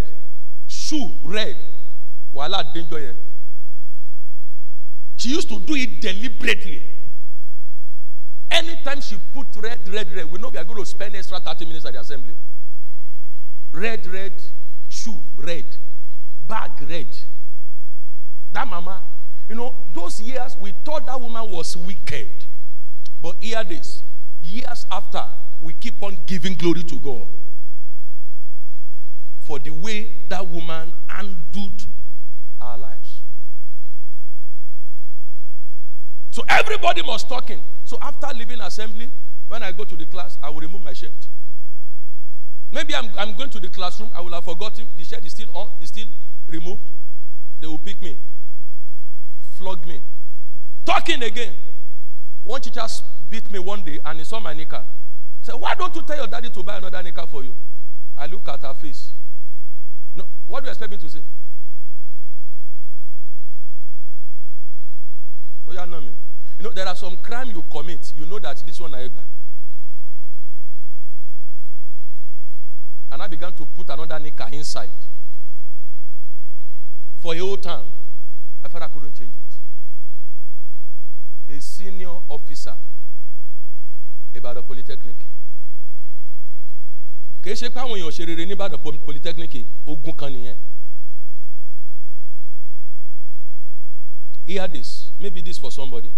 shoe, red, voila, danger. here. She used to do it deliberately. Anytime she put red, red, red, we know we are going to spend extra 30 minutes at the assembly. Red, red, shoe, red, bag, red. That mama, you know, those years we thought that woman was wicked. But hear this years after, we keep on giving glory to God for the way that woman handled our lives. So everybody was talking. So after leaving assembly, when I go to the class, I will remove my shirt. Maybe I'm, I'm going to the classroom, I will have forgotten. The shirt is still on, is still removed. They will pick me, flog me. Talking again. One teacher beat me one day and he saw my knicker. Said, Why don't you tell your daddy to buy another knicker for you? I look at her face. No, what do you expect me to say? Oh, yeah, know me. You know, there are some crime you commit. You know that this one I. And I began to put another knicker inside. For a whole time. I felt I couldn't change it. A senior officer about the polytechnic. kìí ṣe pé àwọn èèyàn ṣe rere nìbàdàn polytechnic ogun kan nìyẹn. Hear this. Maybe this for somebody.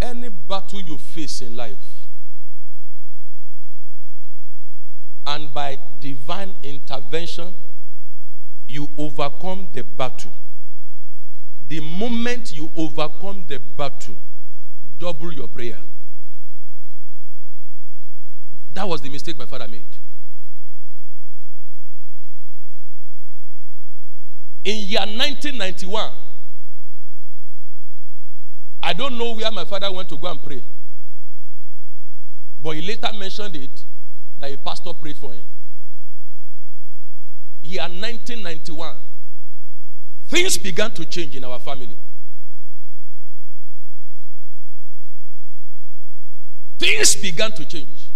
Any battle you face in life, and by divine intervention, you overcome the battle. The moment you overcome the battle, double your prayer. That was the mistake my father made. In year 1991, I don't know where my father went to go and pray. But he later mentioned it that a pastor prayed for him. Year 1991, things began to change in our family. Things began to change.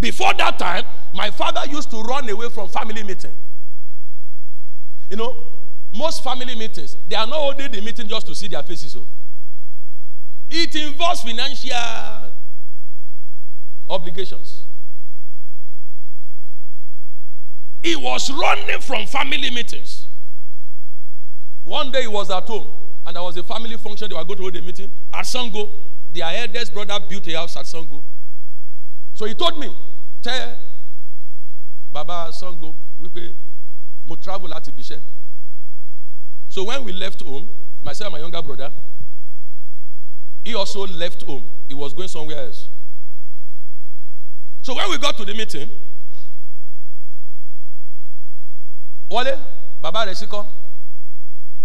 Before that time, my father used to run away from family meeting. You know, most family meetings, they are not holding the meeting just to see their faces. So. It involves financial obligations. He was running from family meetings. One day he was at home, and there was a family function. They were going to hold a meeting at Sango. Their eldest brother built a house at Sango. So he told me, tell Baba Sango, we pay, mo travel láti ibi So when we left home, myself and my younger brother, he also left home. He was going somewhere else. So when we got to the meeting, wọlé bàbá rẹ̀ síkọ́.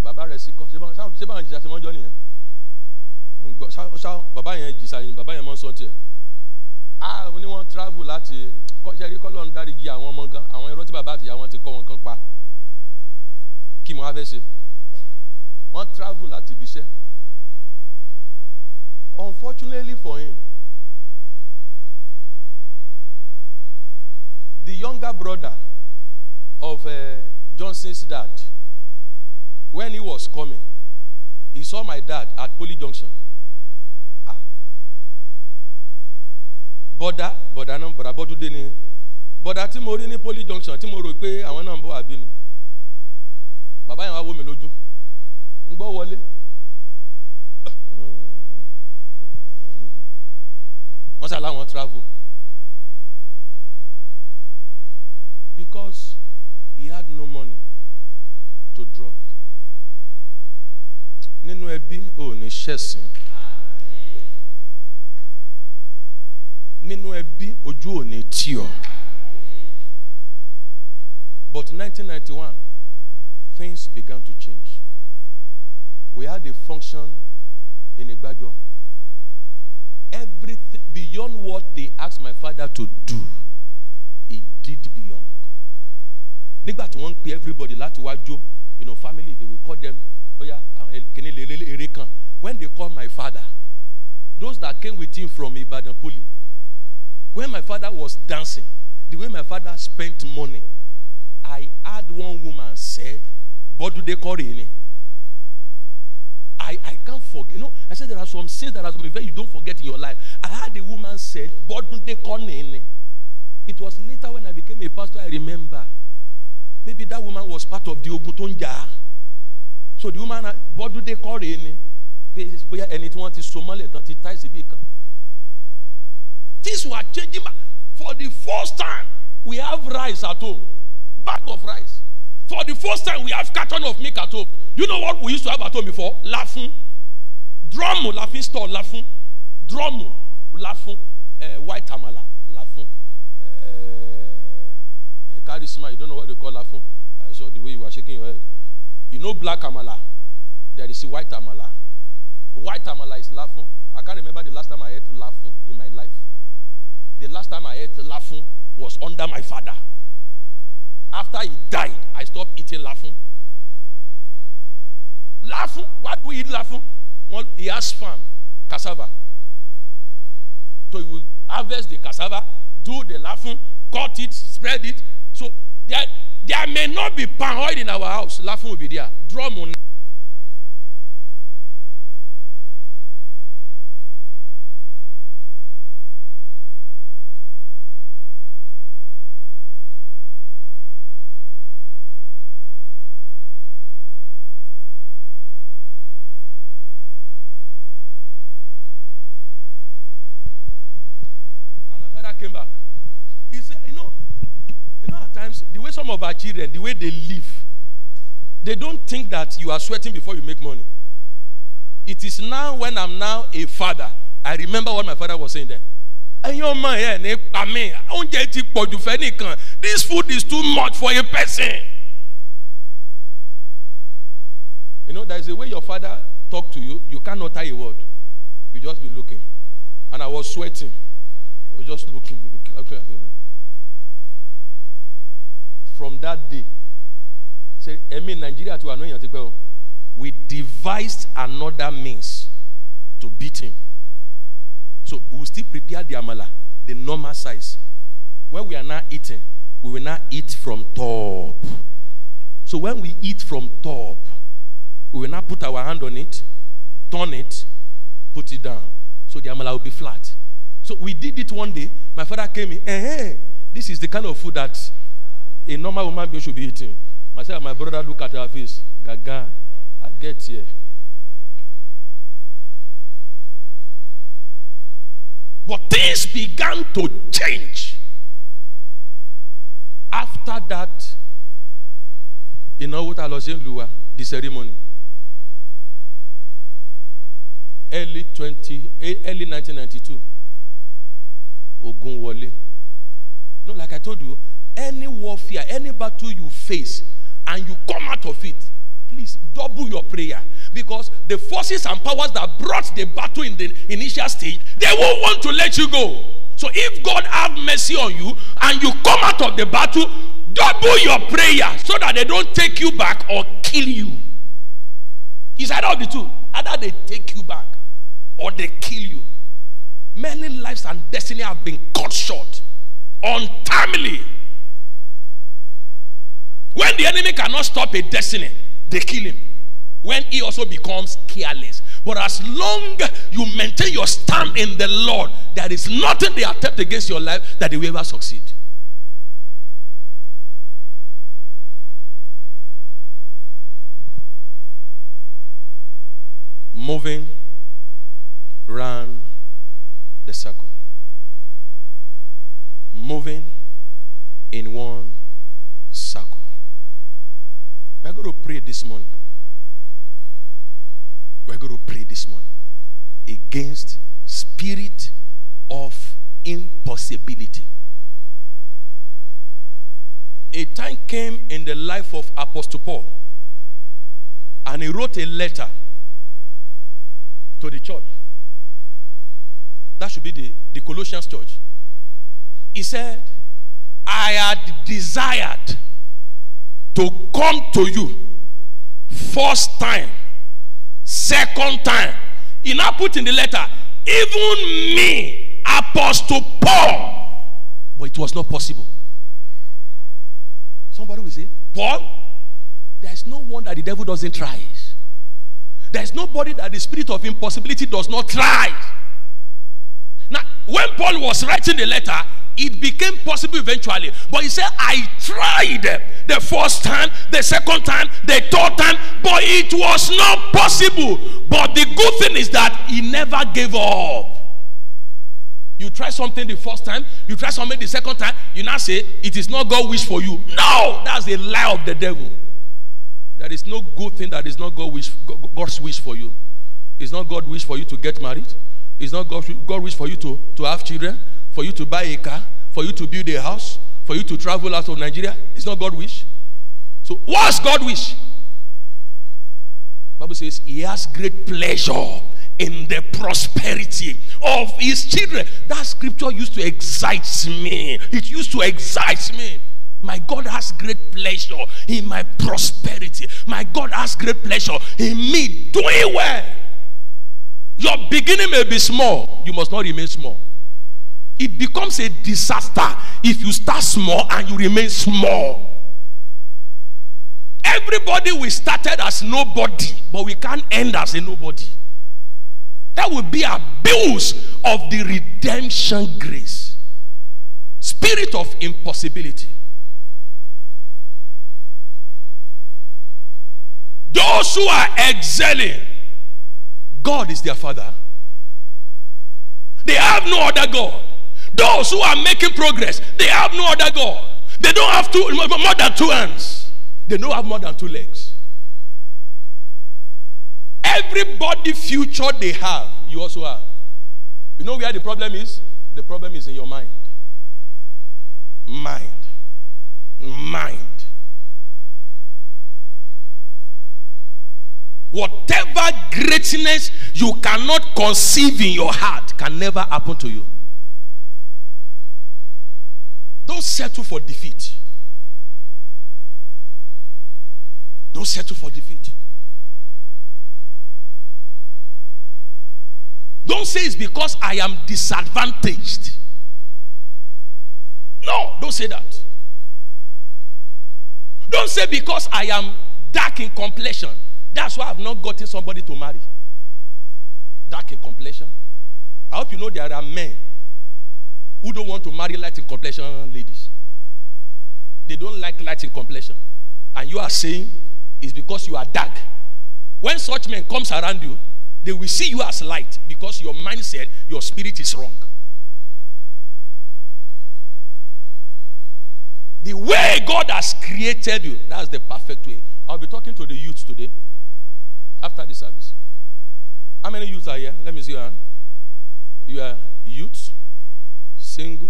Bàbá rẹ̀ síkọ́. Ṣé báwọn jìṣà ṣe mọ́ jọ nìyẹn? Bàbá yẹn jìṣà yìí bàbá yẹn mọ́ sọ tiẹ̀. Ah ní wọ́n travel láti ṣẹ́rí kọ́lọ́ ń dáríji àwọn ọmọ gan àwọn irọ́ tí bàbá àtìyá wọn ti kọ́ wọn kan pa. Kí mo wá fẹ́ ṣe? Wọ́n travel láti ibi iṣẹ́. Unfortunately for him the younger brother of uh, Johnson's dad. When he was coming he saw my dad at Poly Junction. Ah. Bọ́dà bọ́dà náà bọ́dà bọ́dúndé ni. Bọ́dà tí mo Poly Junction tí mo rò pé àwọn náà ń bọ̀ àbí ni. Bàbá yẹn wá wó mi lójú. Ń gbọ́ travel. Because he had no money to drop. Nínú ẹbí ò ní ṣẹ̀sìn. Nínú ẹbí ojú ò ní tì but 1991 things began to change. We had a function in Igbajo. Everything beyond what they asked my father to do he did beyond. Nígbà tí wọ́n ń pe everybody láti wá jó you know family they will call them oya kìnìún lè lè eré kan. When they call my father those that came with him from Ibadan Poli when my father was dancing the way my father spent money I had one woman say bọ́dúndé kọ́rì ni. I I can't forget you know I said there are some sins that are some events you don't forget in your life. I had a woman say bọ́dúndé kọ́rì ni. It was later when I became a pastor I remember maybe that woman was part of the ogun so the woman bọ́dúndé kọ́rì ni bóyá ẹni tí wọ́n ti so mọ́lẹ̀ tán ti táìsì bí kan. Things were changing for the first time we have rice at home bag of rice. For the first time we have carton of milk at home. You know what we used to have at home before? Láfún drum láfún store láfún drum láfún uh, white amala láfún you don't know what they call láfún I saw the way you were shaking your head you know black amala there is white amala white amala is láfún I can't remember the last time I ate láfún in my life the last time I ate láfún was under my father after he died, I stopped eating lafun. Lafun? Why do we eat lafun? Well, he has farm, cassava. So he will harvest the cassava, do the lafun, cut it, spread it. So there, there may not be palm oil in our house. Lafun will be there. Drum will came back. He said, you know, you know, at times the way some of our children, the way they live, they don't think that you are sweating before you make money. It is now when I'm now a father, I remember what my father was saying there. ẹyin ọmọ yẹn ní pa mí oúnjẹ ti fẹ́ nìkan this food is too much for a person. You know there is a way your father talk to you you can't utter a word you just be looking and I was sweating. I was just looking, looking, looking at. From that day, say, I mean, Nigeria to annoy you. We devised another means to beat him. So we will still prepare the amala, the normal size. When we are not eating, we will not eat from top. So when we eat from top, we will not put our hand on it, turn it, put it down. So the amala will be flat. So we did it one day. My father came in. Eh, this is the kind of food that a normal woman being should be eating. Myself and my brother look at her face. Gaga, I get here. But things began to change. After that, you know what I was saying, Lua, the ceremony. Early 20, early 1992. Ogun Wole. No, like I told you, any warfare, any battle you face, and you come out of it, please double your prayer. Because the forces and powers that brought the battle in the initial stage, they won't want to let you go. So if God have mercy on you and you come out of the battle, double your prayer so that they don't take you back or kill you. It's either of the two. Either they take you back or they kill you. Many lives and destiny have been cut short untimely. When the enemy cannot stop a destiny, they kill him. When he also becomes careless. But as long you maintain your stand in the Lord, there is nothing they attempt against your life that they will ever succeed. Moving round the circle. Moving in one. We're going to pray this morning. We're going to pray this morning against spirit of impossibility. A time came in the life of Apostle Paul, and he wrote a letter to the church. That should be the, the Colossians church. He said, I had desired to come to you first time, second time. He now put in the letter, even me, Apostle Paul. But it was not possible. Somebody will say, Paul, there's no one that the devil doesn't try. There's nobody that the spirit of impossibility does not try. Now, when Paul was writing the letter, it became possible eventually. But he said, I tried the first time, the second time, the third time, but it was not possible. But the good thing is that he never gave up. You try something the first time, you try something the second time, you now say, It is not God wish for you. No, that's a lie of the devil. There is no good thing that is not God wish, God's wish for you. It's not God wish for you to get married. It's not God, God wish for you to, to have children, for you to buy a car, for you to build a house, for you to travel out of Nigeria. It's not God wish. So what's God wish? Bible says he has great pleasure in the prosperity of his children. That scripture used to excite me. It used to excite me. My God has great pleasure in my prosperity. My God has great pleasure in me doing well. Your beginning may be small, you must not remain small. It becomes a disaster if you start small and you remain small. Everybody we started as nobody, but we can't end as a nobody. That will be abuse of the redemption grace. Spirit of impossibility. Those who are excelling, God is their father. They have no other God. Those who are making progress, they have no other God. They don't have two, more than two hands. They don't have more than two legs. Everybody future they have, you also have. You know where the problem is? The problem is in your mind. Mind. Mind. Whatever greatness you cannot conceive in your heart can never happen to you. Don't settle for defeat. Don't settle for defeat. Don't say it's because I am disadvantaged. No, don't say that. Don't say because I am dark in complexion. That's why I've not gotten somebody to marry. Dark in complexion. I hope you know there are men who don't want to marry light in complexion ladies. They don't like light in complexion. And you are saying it's because you are dark. When such men comes around you, they will see you as light because your mindset, your spirit is wrong. The way God has created you, that's the perfect way. I'll be talking to the youth today after the service. How many youths are here? Let me see your hand. You are youth, single.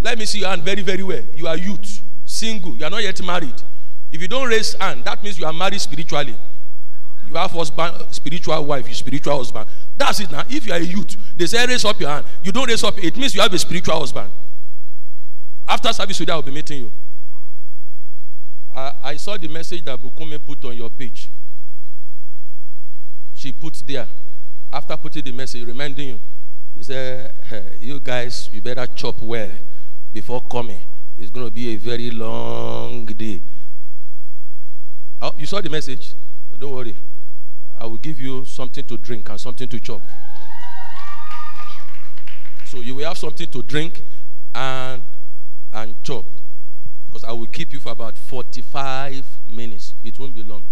Let me see your hand very, very well. You are youth, single. You are not yet married. If you don't raise hand, that means you are married spiritually. You have husband, spiritual wife, you spiritual husband. That's it now. If you are a youth, they say raise up your hand. You don't raise up, it means you have a spiritual husband. After service today, I'll be meeting you. I, I saw the message that Bukume put on your page she put there after putting the message, reminding you, he said, You guys, you better chop well before coming. It's going to be a very long day. Oh, you saw the message? Don't worry. I will give you something to drink and something to chop. So you will have something to drink and and chop. Because I will keep you for about 45 minutes. It won't be long.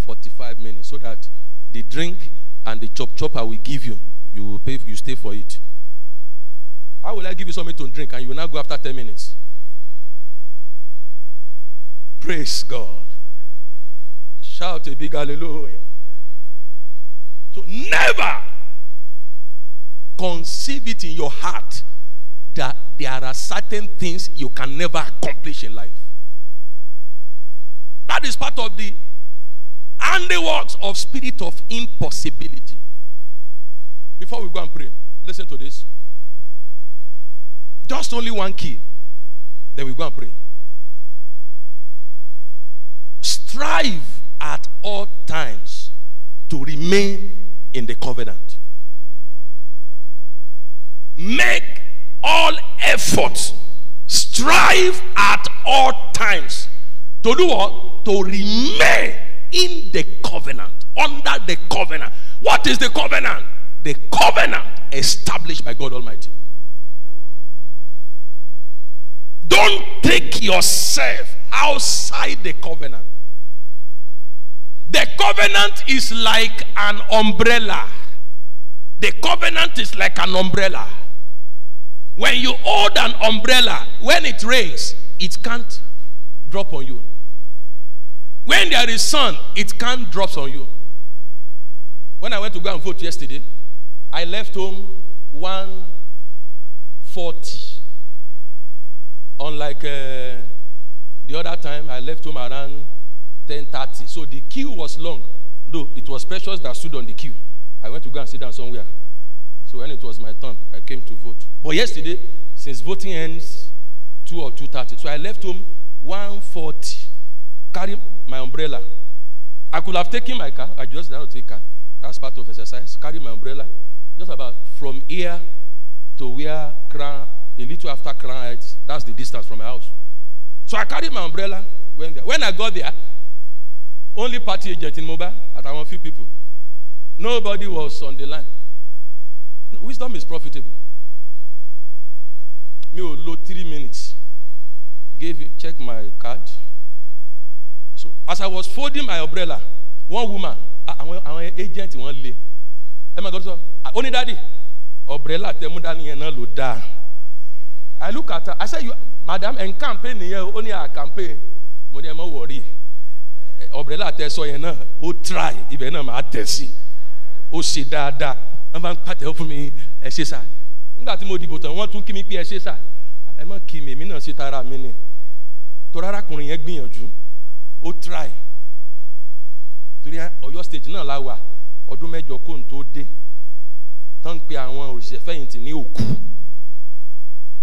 45 minutes so that the drink and the chop chop I will give you, you will pay, you stay for it. How will I give you something to drink and you will not go after 10 minutes? Praise God. Shout a big hallelujah. So never conceive it in your heart that there are certain things you can never accomplish in life. That is part of the handiworks of spirit of impossibility. Before we go and pray, listen to this. Just only one key. Then we go and pray. Strive at all times to remain in the covenant. Make all efforts. Strive at all times. To do what? To remain in the covenant. Under the covenant. What is the covenant? The covenant established by God Almighty. Don't take yourself outside the covenant. The covenant is like an umbrella. The covenant is like an umbrella. When you hold an umbrella, when it rains, it can't drop on you. When there is sun, it can't drop on you. When I went to go and vote yesterday, I left home 140. Unlike uh, the other time, I left home around 10.30. So the queue was long. Though it was precious that stood on the queue. I went to go and sit down somewhere. So when it was my turn, I came to vote. But yesterday, since voting ends 2 or 2.30, so I left home 140. Carry my umbrella. I could have taken my car. I just did not take car. That's part of exercise. Carry my umbrella. Just about from here to where Crown, a little after Crown Heights, that's the distance from my house. So I carried my umbrella. When, there. when I got there, only party agent in mobile at around few people. Nobody was on the line. Wisdom is profitable. Me will load three minutes. Gave check my card. So as I was folding my umbrella, one woman, àwọn àwọn agent wọn lé. Ẹ máa gbọ́dọ̀ sọ, ní dádì, umbrella tẹ mú dání yẹn náà ló dáa. I look at her, I said, you, madam, ẹ̀ ń campaign nìyẹn, ó ní campaign. Mo ní ẹ má worry umbrella tẹ sọ yẹn náà ó try ibẹ̀ náà máa tẹ̀ sí ó ṣe dáadáa wọ́n bá ń pàtẹ́wọ́ fún mi ẹ ṣe sà. Nígbà tí mo dìbò tán wọ́n tún kí mi pé ẹ ṣe sà. Ẹ má kí mi èmi náà ṣe tara mi ni. Torí arákùnrin yẹn gbìyànjú ó try. Torí Ọ̀yọ́ stage náà la wà ọdún mẹ́jọ kó n tó dé tán ń pe àwọn òṣìṣẹ́ fẹ̀yìntì ní òkú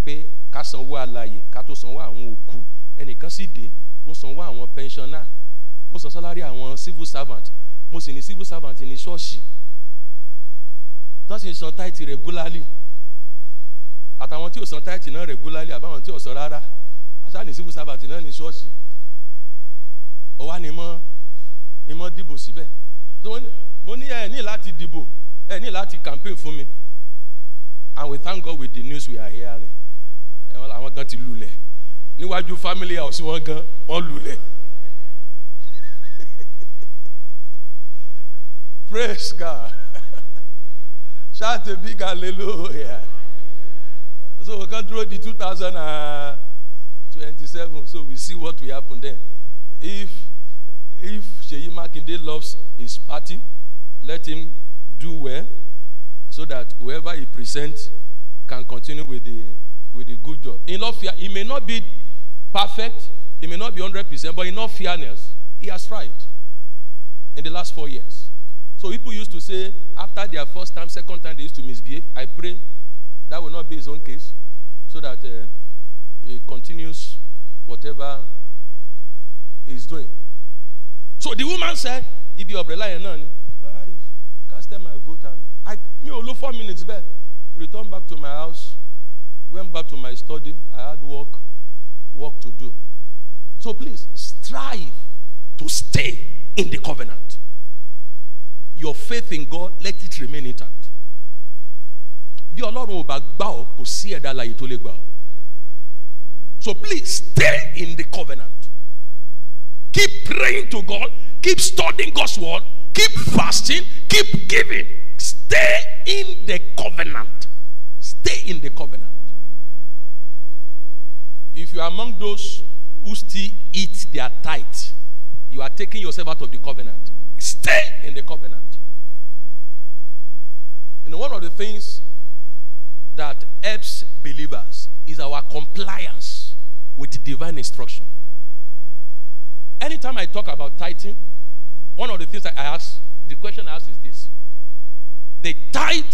pé ká sanwó alàyè ká tó sanwó àwọn òkú. Ẹnìkan sì dé ó sanwó àwọn pensioner mo san salary àwọn civil servant mo sì ní civil servant ní ṣọ́ọ̀ṣì tó sì ń san tithe regularly. Àtàwọn tí ò san tithe náà regularly àbáwọn tí ò san rárá. Ní civil servant náà ní ṣọ́ọ̀ṣì. Ó wá ní mọ́ ní mọ́ dìbò síbẹ̀. Mo ní ẹ ní láti dìbò ẹ ní láti campaign fún mi. And we thank God with the news we are hearing. Ẹ wọn làwọn gan ti lulẹ̀. Níwájú family house wọn gan wọn lulẹ̀. (laughs) Praise God. Shout a big hallelujah. So we can draw the 2027. So we see what will happen then. If if Sheyi Makinde loves his party, let him do well so that whoever he presents can continue with the with the good job. In fear, he may not be perfect, he may not be 100%, but in all fairness, he has tried in the last four years. So people used to say after their first time, second time, they used to misbehave. I pray that will not be his own case, so that uh, he continues whatever he's doing. So the woman said, "If you umbrella and none, I casted my vote and I me only four minutes back, returned back to my house, went back to my study. I had work, work to do. So please strive to stay in the covenant your faith in God let it remain intact. Bí Ọlọ́run ò bá gbà ọ́, kò sí ẹ̀dá tó lè gbà ọ́. So please stay in the covenant. Keep praying to God, keep studying God's word, keep fasting, keep giving. Stay in the covenant. Stay in the covenant. If you are among those who still eat their tithe, you are taking yourself out of the covenant. Stay in the covenant. Know, one of the things that helps believers is our compliance with divine instruction. Anytime I talk about tithing, one of the things I ask, the question I ask is this The tithe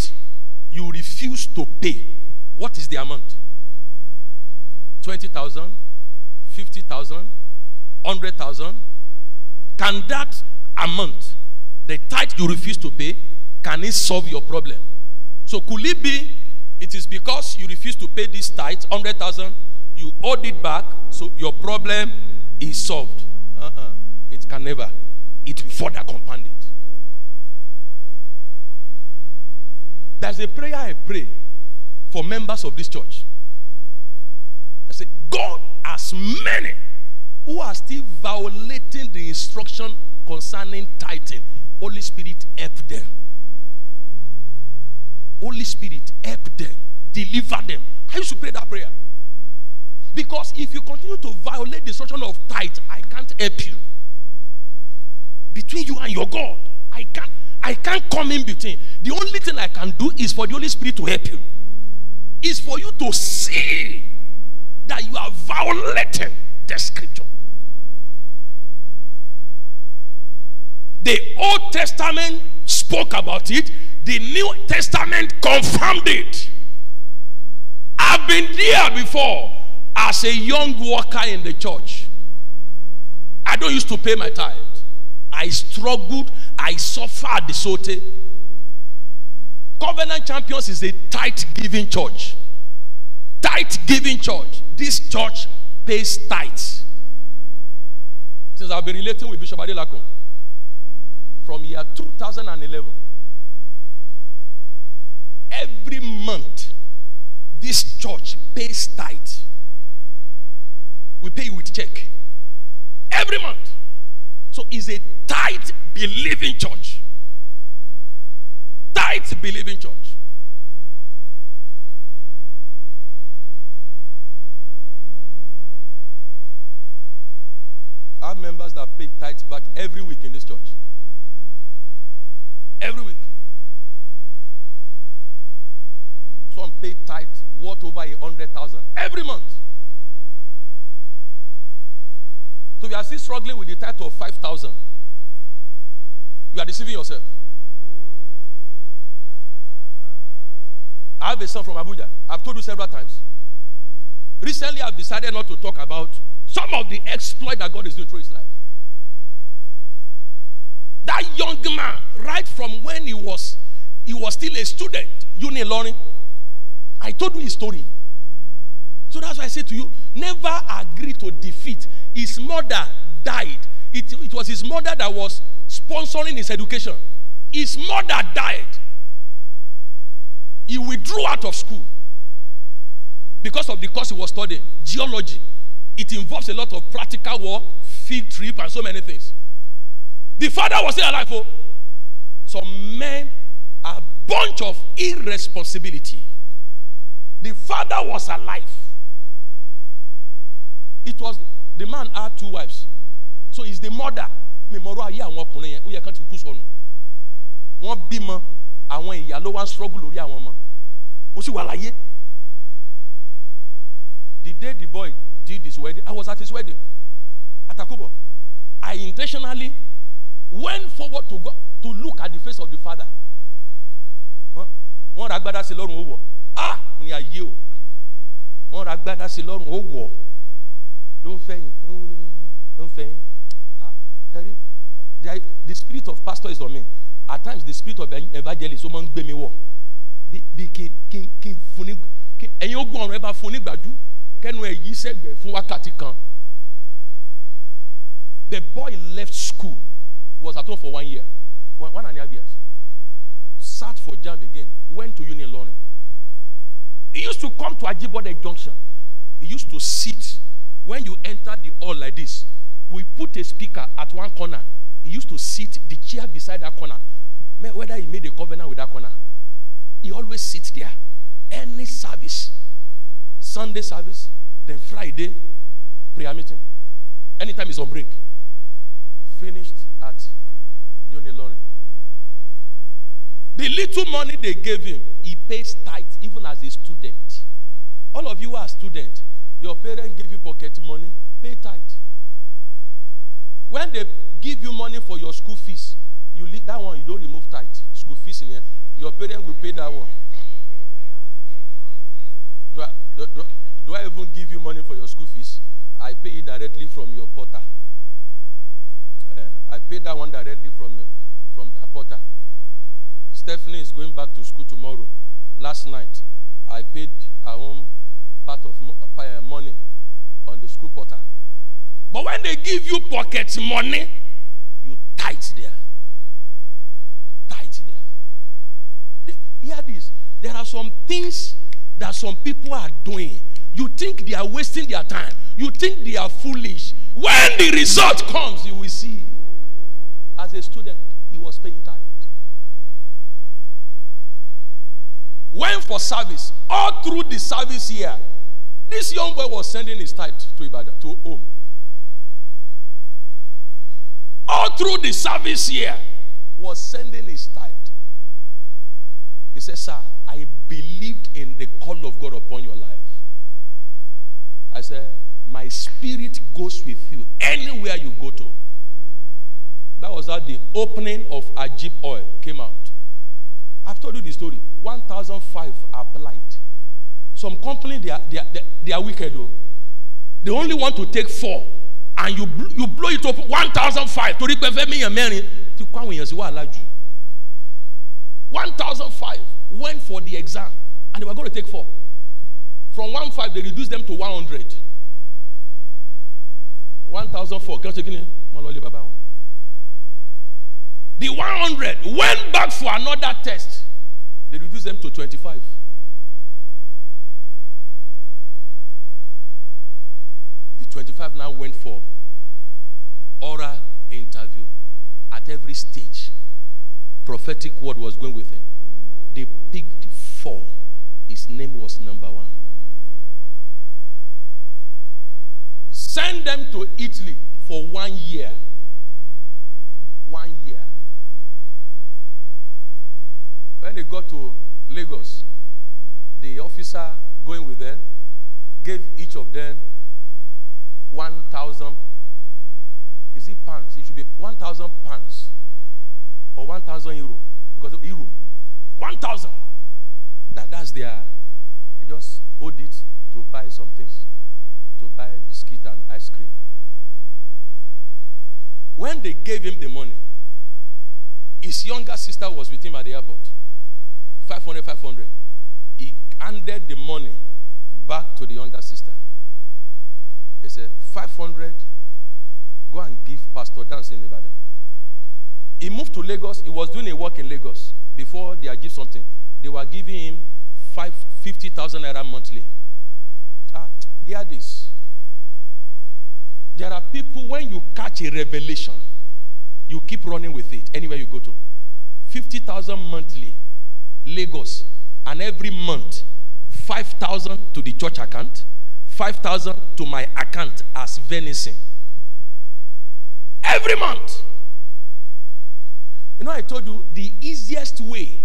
you refuse to pay, what is the amount? 20,000, 50,000, 100,000, can that amount, the tithe you refuse to pay, can it solve your problem? So could it be it is because you refuse to pay this tithe, 100,000, you owed it back, so your problem is solved? Uh-uh. It can never. It will further compound it. There's a prayer I pray for members of this church. I say, God has many who are still violating the instruction concerning tithing. Holy Spirit, help them. Holy Spirit, help them. Deliver them. I used to pray that prayer. Because if you continue to violate the instruction of tithe, I can't help you. Between you and your God, I can't. I can't come in between. The only thing I can do is for the Holy Spirit to help you. Is for you to see that you are violating the scripture. The Old Testament spoke about it, the New Testament confirmed it. I've been there before as a young worker in the church. I don't used to pay my tithe. I struggled, I suffered the sote. Covenant Champions is a tithe giving church. Tithe giving church. This church pays tithes. Since I've been relating with Bishop Adelakun from year 2011, every month this church pays tithe. We pay with check every month. So it's a tithe believing church. Tithe believing church. I have members that pay tithe back every week in this church. Every week. Some pay tithe worth over a hundred thousand every month. So you are still struggling with the tithe of five thousand. You are deceiving yourself. I have a son from Abuja. I've told you several times. Recently, I've decided not to talk about some of the exploit that God is doing through his life. That young man, right from when he was he was still a student, Unilorin. I told you his story. So that's why I say to you, never agree to defeat. His mother died. It, it was his mother that was sponsoring his education. His mother died. He withdrew out of school because of the course he was studying, geology. It involves a lot of practical work, field trip, and so many things. The father was still alive. Oh. Some men are a bunch of irresponsibility. The father was alive. It was the man had two wives. So he's the mother. Mi mọ̀rọ̀ ayé àwọn ọkùnrin yẹn ó yẹ kán ti kú sọnù. Wọ́n bímọ àwọn ìyá ló wá ń struggle lórí àwọn ọmọ. Ó sì wà láyé. The day the boy did his wedding, I was at his wedding. At Akubo. I intentionally went forward to go to look at the face of the father. Wọ́n sí lọ́rùn. Ah! Mo ní ayé o. Wọ́n sí lọ́rùn. Ló ń. Ló ń. Ah! The, the spirit of pastor is on me. At times the spirit of evangelist ó máa ń gbé mi wọ̀. Bí kí kí kí fún ní ẹ̀yin ogún ọ̀run ẹ bá fún nígbàjú kẹ́nu ẹ̀ yí sẹ́gbẹ̀ẹ́ fún wákàtí kan. The boy left school was at home for one year. One, one and a half years. Sat for JAMB again. Went to Unilorin he used to come to Ajibode junction. He used to sit. When you enter the hall like this we put a speaker at one corner. He used to sit the chair beside that corner. Whether he made a covenant with that corner he always sits there. Any service Sunday service then Friday prayer meeting. Anytime he's on break. Finished at Unilorin. The little money they gave him, he pays tithe, even as a student. All of you are students. Your parents give you pocket money, pay tithe. When they give you money for your school fees, you leave that one, you don't remove tithe. School fees in here. Your parents will pay that one. Do I, do, do, do I I even give you money for your school fees, I pay it directly from your porter. Uh, I paid that one directly from uh, from the porter. Stephanie is going back to school tomorrow. Last night, I paid her own part of mo- uh, money on the school porter. But when they give you pocket money, you tithe there. Tithe there. The- Hear this. There are some things that some people are doing. You think they are wasting their time. You think they are foolish. When the result comes, you will see. As a student, he was paying tithe. Went for service. All through the service year, this young boy was sending his tithe to Ibadan, to home. All through the service year, was sending his tithe. He said, Sir, I believed in the call of God upon your life. I said, My spirit goes with you anywhere you go to. That was how the opening of Ajib oil came out. I've told you the story. 1005 applied. Some company, they are, they are, they are- wicked though. They only want to take four. And you, you blow it up 1005. Torí pé fẹ́ míyàn mẹ́rin tí kó àwọn èèyàn sí wàhálà jù. 1005 went for the exam and they were going to take four. From 1,500, they reduced them to 100. 1,004. Kí ló ṣe kí ni? Mo lọ lé bàbá wọn. The 100 went back for another test. They reduced them to 25. The 25 now went for oral interview at every stage. Prophetic word was going with him. They picked four. His name was number one. Send them to Italy for one year. One year. When they got to Lagos, the officer going with them gave each of them 1,000. Is it pounds? It should be 1,000 pounds or 1,000 euro because of euro. 1,000. That, that's their. I just owed it to buy some things, to buy biscuit and ice cream. When they gave him the money, his younger sister was with him at the airport. 500, 500. He handed the money back to the younger sister. He said, 500, go and give Pastor Dahunsi in Ibadan. He moved to Lagos. He was doing a work in Lagos before they achieved something. They were giving him five, 50,000 naira monthly. Ah, hear this. There are people, when you catch a revelation, you keep running with it anywhere you go to. 50,000 monthly, Lagos, and every month, 5,000 to the church account, 5,000 to my account as venison. Every month. You know, I told you the easiest way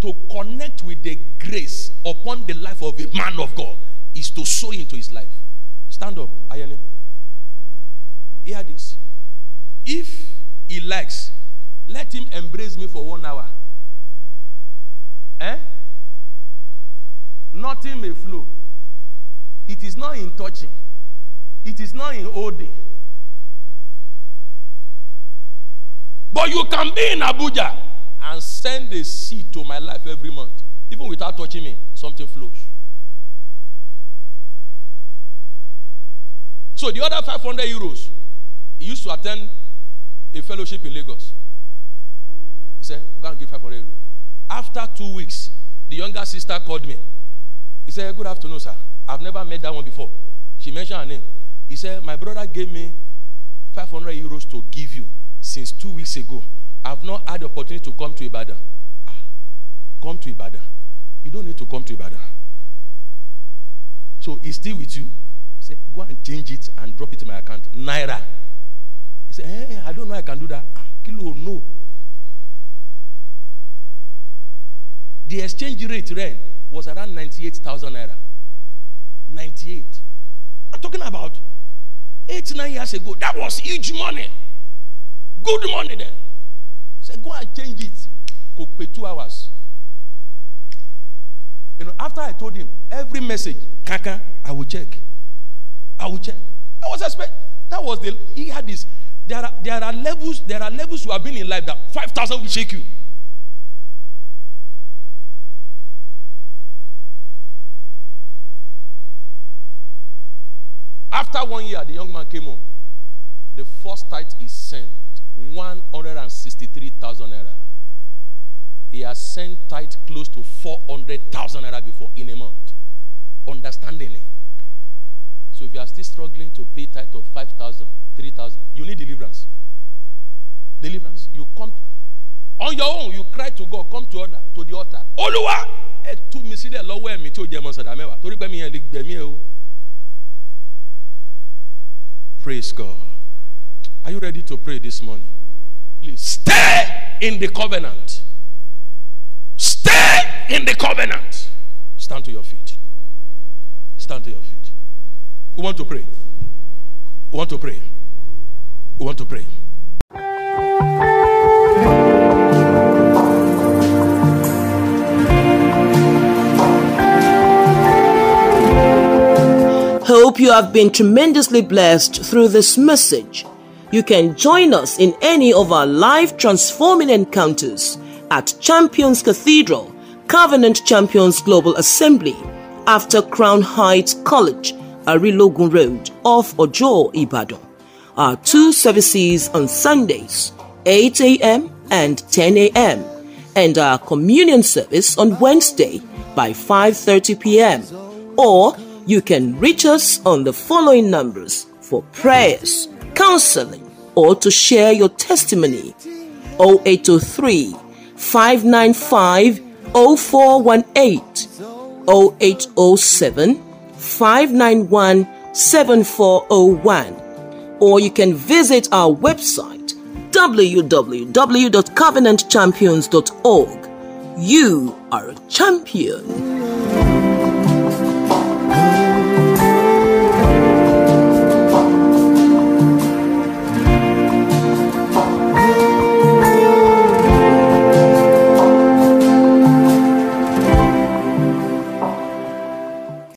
to connect with the grace upon the life of a man of God is to sow into his life. Stand up, Ayane. Hear this. If he likes, let him embrace me for one hour. Eh? Nothing may flow. It is not in touching, it is not in holding. But you can be in Abuja and send a seed to my life every month. Even without touching me, something flows. So the other 500 euros, he used to attend a fellowship in Lagos. He said, go and give 500 euros. After two weeks, the younger sister called me. He said, good afternoon, sir. I've never met that one before. She mentioned her name. He said, my brother gave me 500 euros to give you since two weeks ago. I've not had the opportunity to come to Ibadan. Ah, come to Ibadan. You don't need to come to Ibadan. So he's still with you. He said, go and change it and drop it in my account. Naira. He said, hey, I don't know I can do that. Ah, kilo, no. The exchange rate then was around 98,000 naira. 98. I'm talking about eight, nine years ago. That was huge money. Good money then. Say, go and change it. Could pay two hours. You know, after I told him every message, Kaka, I will check. I will check. I was expect. That was the he had this. There are there are levels. There are levels you have been in life that five thousand will shake you. After one year, the young man came home. The first tithe is sent 163,000 naira. He has sent tithe close to 400,000 naira before in a month. Understanding it. So if you are still struggling to pay tithe of 5,000, 3,000, you need deliverance. Deliverance. You come on your own, you cry to God, come to, order, to the altar. Olúwa ẹ tú mi sílẹ̀ lọ́wọ́ ẹ̀mí tí torí pé mi yẹn lè. Praise God. Are you ready to pray this morning? Please stay in the covenant. Stay in the covenant. Stand to your feet. Stand to your feet. We want to pray. We want to pray. We want to pray. Hope you have been tremendously blessed through this message. You can join us in any of our live transforming encounters at Champions Cathedral, Covenant Champions Global Assembly, after Crown Heights College, Arilogun Road, off Ojo, Ibadan. Our two services on Sundays, 8 a.m. and 10 a.m., and our communion service on Wednesday by 5:30 p.m. Or you can reach us on the following numbers for prayers, counseling, or to share your testimony 0803 595 0418 0807 591 7401 or you can visit our website www.covenantchampions.org. You are a champion.